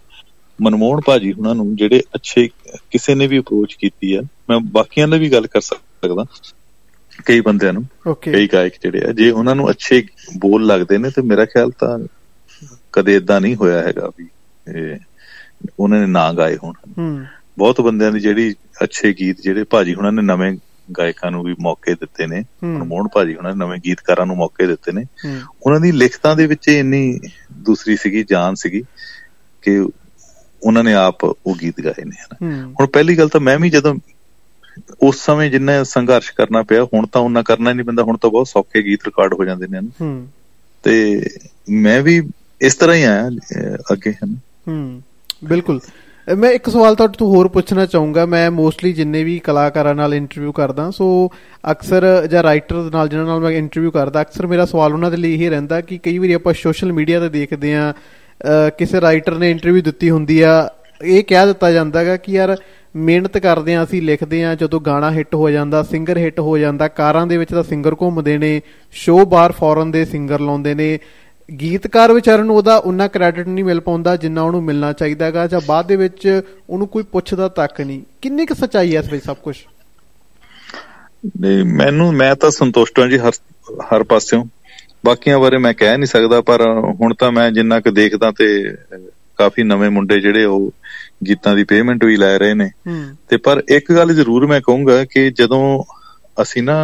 ਮਨਮੋਹਨ ਭਾਜੀ ਉਹਨਾਂ ਨੂੰ ਜਿਹੜੇ ਅੱਛੇ ਕਿਸੇ ਨੇ ਵੀ ਅਪਰੋਚ ਕੀਤੀ ਆ ਮੈਂ ਬਾਕੀਆਂ ਨਾਲ ਵੀ ਗੱਲ ਕਰ ਸਕਦਾ ਕਈ ਬੰਦਿਆਂ ਨੂੰ ਕਈ ਗਾਇਕ ਜਿਹੜੇ ਆ ਜੇ ਉਹਨਾਂ ਨੂੰ ਅੱਛੇ ਬੋਲ ਲੱਗਦੇ ਨੇ ਤੇ ਮੇਰਾ ਖਿਆਲ ਤਾਂ ਕਦੇ ਇਦਾਂ ਨਹੀਂ ਹੋਇਆ ਹੈਗਾ ਵੀ ਉਹਨਾਂ ਨੇ ਨਾ ਗਾਏ ਹੋਣ। ਬਹੁਤ ਬੰਦਿਆਂ ਦੀ ਜਿਹੜੀ ਅੱਛੇ ਗੀਤ ਜਿਹੜੇ ਭਾਜੀ ਉਹਨਾਂ ਨੇ ਨਵੇਂ ਗਾਇਕਾਂ ਨੂੰ ਵੀ ਮੌਕੇ ਦਿੱਤੇ ਨੇ। ਮਨਮੋਹਨ ਭਾਜੀ ਉਹਨਾਂ ਨੇ ਨਵੇਂ ਗੀਤਕਾਰਾਂ ਨੂੰ ਮੌਕੇ ਦਿੱਤੇ ਨੇ। ਉਹਨਾਂ ਦੀ ਲਿਖਤਾਂ ਦੇ ਵਿੱਚ ਇੰਨੀ ਦੂਸਰੀ ਸੀਗੀ ਜਾਨ ਸੀਗੀ ਕਿ ਉਹਨਾਂ ਨੇ ਆਪ ਉਹ ਗੀਤ ਗਾਏ ਨੇ ਹੁਣ ਪਹਿਲੀ ਗੱਲ ਤਾਂ ਮੈਂ ਵੀ ਜਦੋਂ ਉਸ ਸਮੇਂ ਜਿੰਨਾ ਸੰਘਰਸ਼ ਕਰਨਾ ਪਿਆ ਹੁਣ ਤਾਂ ਉਹਨਾਂ ਕਰਨਾ ਨਹੀਂ ਪੈਂਦਾ ਹੁਣ ਤਾਂ ਬਹੁਤ ਸੌਖੇ ਗੀਤ ਰਿਕਾਰਡ ਹੋ ਜਾਂਦੇ ਨੇ ਤੇ ਮੈਂ ਵੀ ਇਸ ਤਰ੍ਹਾਂ ਹੀ ਆਇਆ ਅੱਗੇ ਹਨ। ਹੂੰ। ਬਿਲਕੁਲ। ਮੈਂ ਇੱਕ ਸਵਾਲ ਤੁਹਾਡੇ ਤੋਂ ਹੋਰ ਪੁੱਛਣਾ ਚਾਹੂੰਗਾ। ਮੈਂ ਮੋਸਟਲੀ ਜਿੰਨੇ ਵੀ ਕਲਾਕਾਰਾਂ ਨਾਲ ਇੰਟਰਵਿਊ ਕਰਦਾ ਸੋ ਅਕਸਰ ਜਾਂ ਰਾਈਟਰ ਨਾਲ ਜਿਨ੍ਹਾਂ ਨਾਲ ਮੈਂ ਇੰਟਰਵਿਊ ਕਰਦਾ, ਅਕਸਰ ਮੇਰਾ ਸਵਾਲ ਉਹਨਾਂ ਦੇ ਲਈ ਇਹ ਰਹਿੰਦਾ ਕਿ ਕਈ ਵਾਰੀ ਆਪਾਂ ਸੋਸ਼ਲ ਮੀਡੀਆ ਤੇ ਦੇਖਦੇ ਆ ਕਿਸੇ ਰਾਈਟਰ ਨੇ ਇੰਟਰਵਿਊ ਦਿੱਤੀ ਹੁੰਦੀ ਆ, ਇਹ ਕਹਿ ਦਿੱਤਾ ਜਾਂਦਾ ਹੈਗਾ ਕਿ ਯਾਰ ਮਿਹਨਤ ਕਰਦੇ ਆ ਅਸੀਂ ਲਿਖਦੇ ਆ ਜਦੋਂ ਗਾਣਾ ਹਿੱਟ ਹੋ ਜਾਂਦਾ ਸਿੰਗਰ ਹਿੱਟ ਹੋ ਜਾਂਦਾ, ਕਾਰਾਂ ਦੇ ਵਿੱਚ ਤਾਂ ਸਿੰਗਰ ਘੁੰਮਦੇ ਨੇ ਸ਼ੋਅ ਬਾਰ ਫੋਰਨ ਦੇ ਸਿੰਗਰ ਲਾਉਂਦੇ ਨੇ ਗੀਤਕਾਰ ਵਿਚਾਰਨ ਨੂੰ ਉਹਦਾ ਉਨਾ ਕ੍ਰੈਡਿਟ ਨਹੀਂ ਮਿਲ ਪਾਉਂਦਾ ਜਿੰਨਾ ਉਹਨੂੰ ਮਿਲਣਾ ਚਾਹੀਦਾ ਹੈਗਾ ਜਾਂ ਬਾਅਦ ਦੇ ਵਿੱਚ ਉਹਨੂੰ ਕੋਈ ਪੁੱਛਦਾ ਤੱਕ ਨਹੀਂ। ਕਿੰਨੀ ਕੁ ਸੱਚਾਈ ਹੈ ਇਸ ਵਿੱਚ ਸਭ ਕੁਝ ਨਹੀਂ ਮੈਨੂੰ ਮੈਂ ਤਾਂ ਸੰਤੁਸ਼ਟ ਹਾਂ ਜੀ ਹਰ ਹਰ ਪਾਸਿਓਂ। ਬਾਕੀਆਂ ਬਾਰੇ ਮੈਂ ਕਹਿ ਨਹੀਂ ਸਕਦਾ ਪਰ ਹੁਣ ਤਾਂ ਮੈਂ ਜਿੰਨਾ ਕੁ ਦੇਖਦਾ ਤੇ ਕਾਫੀ ਨਵੇਂ ਮੁੰਡੇ ਜਿਹੜੇ ਉਹ ਗੀਤਾਂ ਦੀ ਪੇਮੈਂਟ ਵੀ ਲੈ ਰਹੇ ਨੇ। ਤੇ ਪਰ ਇੱਕ ਗੱਲ ਜ਼ਰੂਰ ਮੈਂ ਕਹੂੰਗਾ ਕਿ ਜਦੋਂ ਅਸੀਂ ਨਾ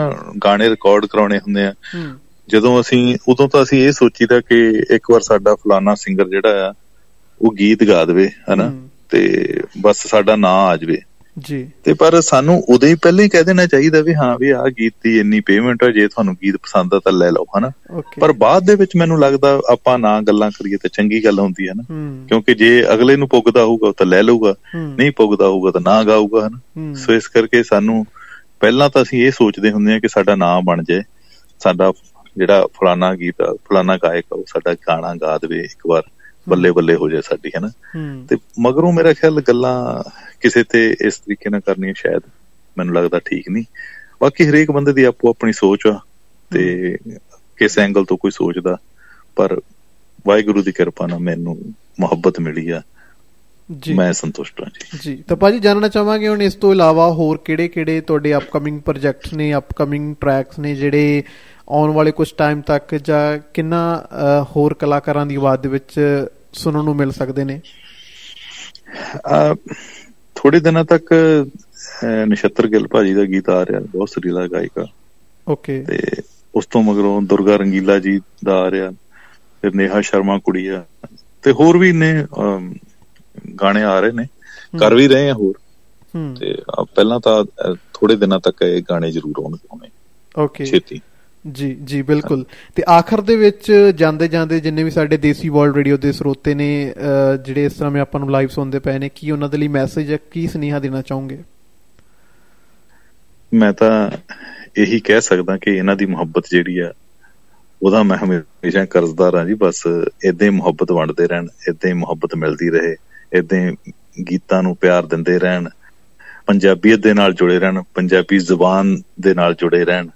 ਗਾਣੇ ਰਿਕਾਰਡ ਕਰਾਉਣੇ ਹੁੰਦੇ ਆ ਜਦੋਂ ਅਸੀਂ ਉਦੋਂ ਤਾਂ ਅਸੀਂ ਇਹ ਸੋਚੀਦਾ ਕਿ ਇੱਕ ਵਾਰ ਸਾਡਾ ਫਲਾਨਾ ਸਿੰਗਰ ਜਿਹੜਾ ਆ ਉਹ ਗੀਤ ਗਾ ਦੇਵੇ ਹਨਾ? ਤੇ ਬਸ ਸਾਡਾ ਨਾਂ ਆ ਜਾਵੇ। ਜੀ। ਤੇ ਪਰ ਸਾਨੂੰ ਉਦੋਂ ਹੀ ਪਹਿਲਾਂ ਹੀ ਕਹਿ ਦੇਣਾ ਚਾਹੀਦਾ ਵੀ ਹਾਂ ਵੀ ਆਹ ਗੀਤ ਦੀ ਇੰਨੀ ਪੇਮੈਂਟ ਹੈ ਜੇ ਤੁਹਾਨੂੰ ਗੀਤ ਪਸੰਦ ਆ ਤਾਂ ਲੈ ਲਓ ਹਨਾ? ਪਰ ਬਾਅਦ ਦੇ ਵਿੱਚ ਮੈਨੂੰ ਲੱਗਦਾ ਆਪਾਂ ਨਾ ਗੱਲਾਂ ਕਰੀਏ ਤਾਂ ਚੰਗੀ ਗੱਲ ਹੁੰਦੀ ਹੈ ਨਾ। ਕਿਉਂਕਿ ਜੇ ਅਗਲੇ ਨੂੰ ਪੁੱਗਦਾ ਹੋਊਗਾ ਤਾਂ ਲੈ ਲਊਗਾ। ਨਹੀਂ ਪੁੱਗਦਾ ਹੋਊਗਾ ਤਾਂ ਨਾ ਗਾਊਗਾ ਹਨਾ? ਸੋ ਇਸ ਕਰਕੇ ਸਾਨੂੰ ਪਹਿਲਾਂ ਤਾਂ ਅਸੀਂ ਇਹ ਸੋਚਦੇ ਹੁੰਦੇ ਆ ਕਿ ਸਾਡਾ ਨਾਮ ਬਣ ਜਾਏ ਸਾਡਾ ਜਿਹੜਾ ਫਲਾਣਾ ਗੀਤ ਫਲਾਣਾ ਗਾਇਕ ਉਹ ਸਾਡਾ ਗਾਣਾ ਗਾ ਦੇਵੇ ਇੱਕ ਵਾਰ ਬੱਲੇ ਬੱਲੇ ਹੋ ਜਾਏ ਸਾਡੀ ਹੈਨਾ ਤੇ ਮਗਰੋਂ ਮੇਰਾ ਖਿਆਲ ਗੱਲਾਂ ਕਿਸੇ ਤੇ ਇਸ ਤਰੀਕੇ ਨਾਲ ਕਰਨੀਆਂ ਸ਼ਾਇਦ ਮੈਨੂੰ ਲੱਗਦਾ ਠੀਕ ਨਹੀਂ। ਬਾਕੀ ਹਰੇਕ ਬੰਦੇ ਦੀ ਆਪੋ ਆਪਣੀ ਸੋਚ ਆ ਤੇ ਕਿਸ ਐਂਗਲ ਤੋਂ ਕੋਈ ਸੋਚਦਾ ਪਰ ਵਾਹਿਗੁਰੂ ਦੀ ਕਿਰਪਾ ਨਾਲ ਮੈਨੂੰ ਮੁਹੱਬਤ ਮਿਲੀ ਆ। ਜੀ। ਮੈਂ ਸੰਤੁਸ਼ਟ ਹਾਂ ਜੀ। ਜੀ। ਤਾਂ ਭਾਜੀ ਜਾਣਨਾ ਚਾਹਾਂਗੇ ਹੁਣ ਇਸ ਤੋਂ ਇਲਾਵਾ ਹੋਰ ਕਿਹੜੇ-ਕਿਹੜੇ ਤੁਹਾਡੇ ਅਪਕਮਿੰਗ ਪ੍ਰੋਜੈਕਟਸ ਨੇ ਅਪਕਮਿੰਗ ਟਰੈਕਸ ਨੇ ਜਿਹੜੇ ਆਉਣ ਵਾਲੇ ਕੁਝ ਟਾਈਮ ਤੱਕ ਜਾਂ ਕਿੰਨਾ ਹੋਰ ਕਲਾਕਾਰਾਂ ਦੀ ਆਵਾਜ਼ ਦੇ ਵਿੱਚ ਸੁਣਨ ਨੂੰ ਮਿਲ ਸਕਦੇ ਨੇ? ਥੋੜੇ ਦਿਨਾਂ ਤੱਕ ਨਛੱਤਰ ਗਿੱਲ ਭਾਜੀ ਦਾ ਗੀਤ ਆ ਰਿਹਾ ਬਹੁਤ ਸਰੀਲਾ ਗਾਇਕਾ। ਓਕੇ ਤੇ ਉਸ ਤੋਂ ਮਗਰੋਂ ਦੁਰਗਾ ਰੰਗੀਲਾ ਜੀ ਦਾ ਆ ਰਿਹਾ ਫਿਰ ਨੇਹਾ ਸ਼ਰਮਾ ਕੁੜੀ ਆ ਤੇ ਹੋਰ ਵੀ ਨੇ ਗਾਣੇ ਆ ਰਹੇ ਨੇ। ਕਰ ਵੀ ਰਹੇ ਆ ਹੋਰ। ਤੇ ਪਹਿਲਾਂ ਤਾਂ ਥੋੜੇ ਦਿਨਾਂ ਤੱਕ ਇਹ ਗਾਣੇ ਜ਼ਰੂਰ ਆਉਣਗੇ ਓਕੇ ਛੇਤੀ। ਜੀ ਜੀ, ਬਿਲਕੁਲ। ਤੇ ਆਖਰ ਦੇ ਵਿੱਚ ਜਾਂਦੇ ਜਾਂਦੇ ਜਿੰਨੇ ਵੀ ਸਾਡੇ ਦੇਸੀ ਵਰਲਡ ਰੇਡੀਓ ਦੇ ਸਰੋਤੇ ਨੇ ਜਿਹੜੇ ਇਸ ਸਮੇਂ ਆਪਾਂ ਨੂੰ ਲਾਈਵ ਸੁਣਦੇ ਪਏ ਨੇ, ਕੀ ਉਹਨਾਂ ਦੇ ਲਈ ਮੈਸੇਜ ਹੈ, ਕੀ ਸੁਨੇਹਾ ਦੇਣਾ ਚਾਹੋਗੇ? ਮੈਂ ਤਾਂ ਇਹੀ ਕਹਿ ਸਕਦਾ ਕਿ ਇਹਨਾਂ ਦੀ ਮੁਹੱਬਤ ਜਿਹੜੀ ਆ, ਉਹਦਾ ਮੈਂ ਹਮੇਸ਼ਾ ਕਰਜ਼ਦਾਰ ਹਾਂ ਜੀ, ਬਸ ਇਦਾਂ ਹੀ ਮੁਹੱਬਤ ਵੰਡਦੇ ਰਹਿਣ ਇਦਾਂ ਹੀ ਮੁਹੱਬਤ ਮਿਲਦੀ ਰਹੇ ਇਦਾਂ ਗੀਤਾਂ ਨੂੰ ਪਿਆਰ ਦਿੰਦੇ ਰਹਿਣ, ਪੰਜਾਬੀਅਤ ਦੇ ਨਾਲ ਜੁੜੇ ਰਹਿਣ, ਪੰਜਾਬੀ ਜ਼ੁਬਾਨ ਦੇ ਨਾਲ ਜੁੜੇ ਰਹਿਣ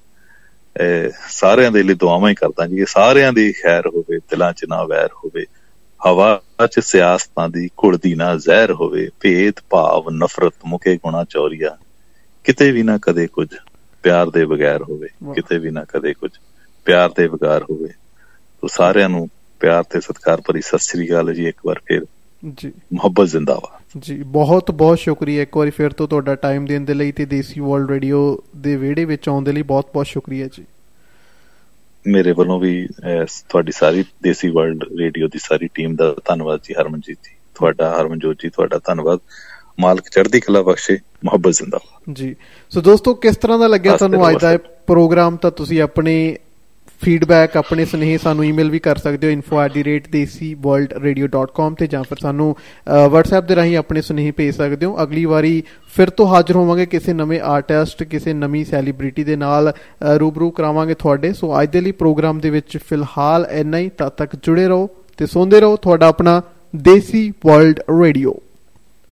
ਸਾਰਿਆਂ ਦੇ ਲਈ ਦੁਆਵਾਂ ਹੀ ਕਰਦਾ ਜੀ। ਸਾਰਿਆਂ ਦੀ ਖੈਰ ਹੋਵੇ ਦਿਲਾਂ 'ਚ ਨਾ ਵੈਰ ਹੋਵੇ ਹਵਾ 'ਚ ਸਿਆਸਤਾਂ ਦੀ ਘੁਲਦੀ ਨਾ ਜ਼ਹਿਰ ਹੋਵੇ ਭੇਦ ਭਾਵ ਨਫ਼ਰਤ ਮੁਕੇ ਗੁਣਾ ਚੌਰੀਆ ਕਿਤੇ ਵੀ ਨਾ ਕਦੇ ਕੁਝ ਪਿਆਰ ਦੇ ਬਗੈਰ ਹੋਵੇ ਕਿਤੇ ਵੀ ਨਾ ਕਦੇ ਕੁਝ ਪਿਆਰ ਦੇ ਬਗੈਰ ਹੋਵੇ। ਤੋ ਸਾਰਿਆਂ ਨੂੰ ਪਿਆਰ ਤੇ ਸਤਿਕਾਰ ਭਰੀ ਸਤਿ ਸ੍ਰੀ ਅਕਾਲ ਜੀ ਇੱਕ ਵਾਰ ਫੇਰ। ਜੀ। ਮੁਹੱਬਤ ਜ਼ਿੰਦਾਬਾਦ। ਜੀ ਬਹੁਤ ਬਹੁਤ ਸ਼ੁਕਰੀਆ। ਇੱਕ ਵਾਰੀ ਫਿਰ ਤੋਂ ਤੁਹਾਡਾ ਟਾਈਮ ਦੇਣ ਦੇ ਲਈ ਤੇ ਦੇਸੀ ਵਰਲਡ ਰੇਡੀਓ ਦੇ ਵਿਹੜੇ ਵਿੱਚ ਆਉਣ ਦੇ ਲਈ ਬਹੁਤ ਬਹੁਤ ਸ਼ੁਕਰੀਆ ਜੀ। ਮੇਰੇ ਵੱਲੋਂ ਵੀ ਤੁਹਾਡੀ ਸਾਰੀ ਦੇਸੀ ਵਰਲਡ ਰੇਡੀਓ ਦੀ ਸਾਰੀ ਟੀਮ ਦਾ ਧੰਨਵਾਦ ਜੀ ਹਰਮਨਜੀਤ ਜੀ। ਤੁਹਾਡਾ ਹਰਮਨਜੋਤ ਜੀ ਤੁਹਾਡਾ ਧੰਨਵਾਦ। ਮਾਲਕ ਚੜ੍ਹਦੀ ਕਲਾ ਬਖਸ਼ੇ ਮੁਹੱਬਤ ਜ਼ਿੰਦਾਬਾਦ। ਜੀ। ਸੋ ਦੋਸਤੋ ਕਿਸ ਤਰ੍ਹਾਂ ਦਾ ਲੱਗਿਆ ਤੁਹਾਨੂੰ ਅੱਜ ਦਾ ਪ੍ਰੋਗਰਾਮ? ਤਾਂ ਤੁਸੀਂ ਆਪਣੇ ਫੀਡਬੈਕ ਆਪਣੇ ਸੁਨੇਹੇ ਸਾਨੂੰ ਈਮੇਲ ਵੀ ਕਰ ਸਕਦੇ ਹੋ info@desiworldradio.com ਤੇ ਜਾਂ ਫਿਰ ਸਾਨੂੰ WhatsApp ਦੇ ਰਾਹੀਂ ਆਪਣੇ ਸੁਨੇਹੇ ਭੇਜ ਸਕਦੇ ਹੋ। ਅਗਲੀ ਵਾਰੀ ਫਿਰ ਤੋਂ ਹਾਜ਼ਰ ਹੋਵਾਂਗੇ ਕਿਸੇ ਨਵੇਂ ਆਰਟਿਸਟ ਕਿਸੇ ਨਵੀਂ ਸੈਲੀਬ੍ਰਿਟੀ ਦੇ ਨਾਲ ਰੂਬਰੂ ਕਰਾਵਾਂਗੇ ਤੁਹਾਡੇ। ਸੋ ਅੱਜ ਦੇ ਲਈ ਪ੍ਰੋਗਰਾਮ ਦੇ ਵਿੱਚ ਫਿਲਹਾਲ ਇੰਨਾ ਹੀ। ਤਦ ਤੱਕ ਜੁੜੇ ਰਹੋ ਤੇ ਸੁਣਦੇ ਰਹੋ ਤੁਹਾਡਾ ਆਪਣਾ ਦੇਸੀ ਵਰਲਡ ਰੇਡੀਓ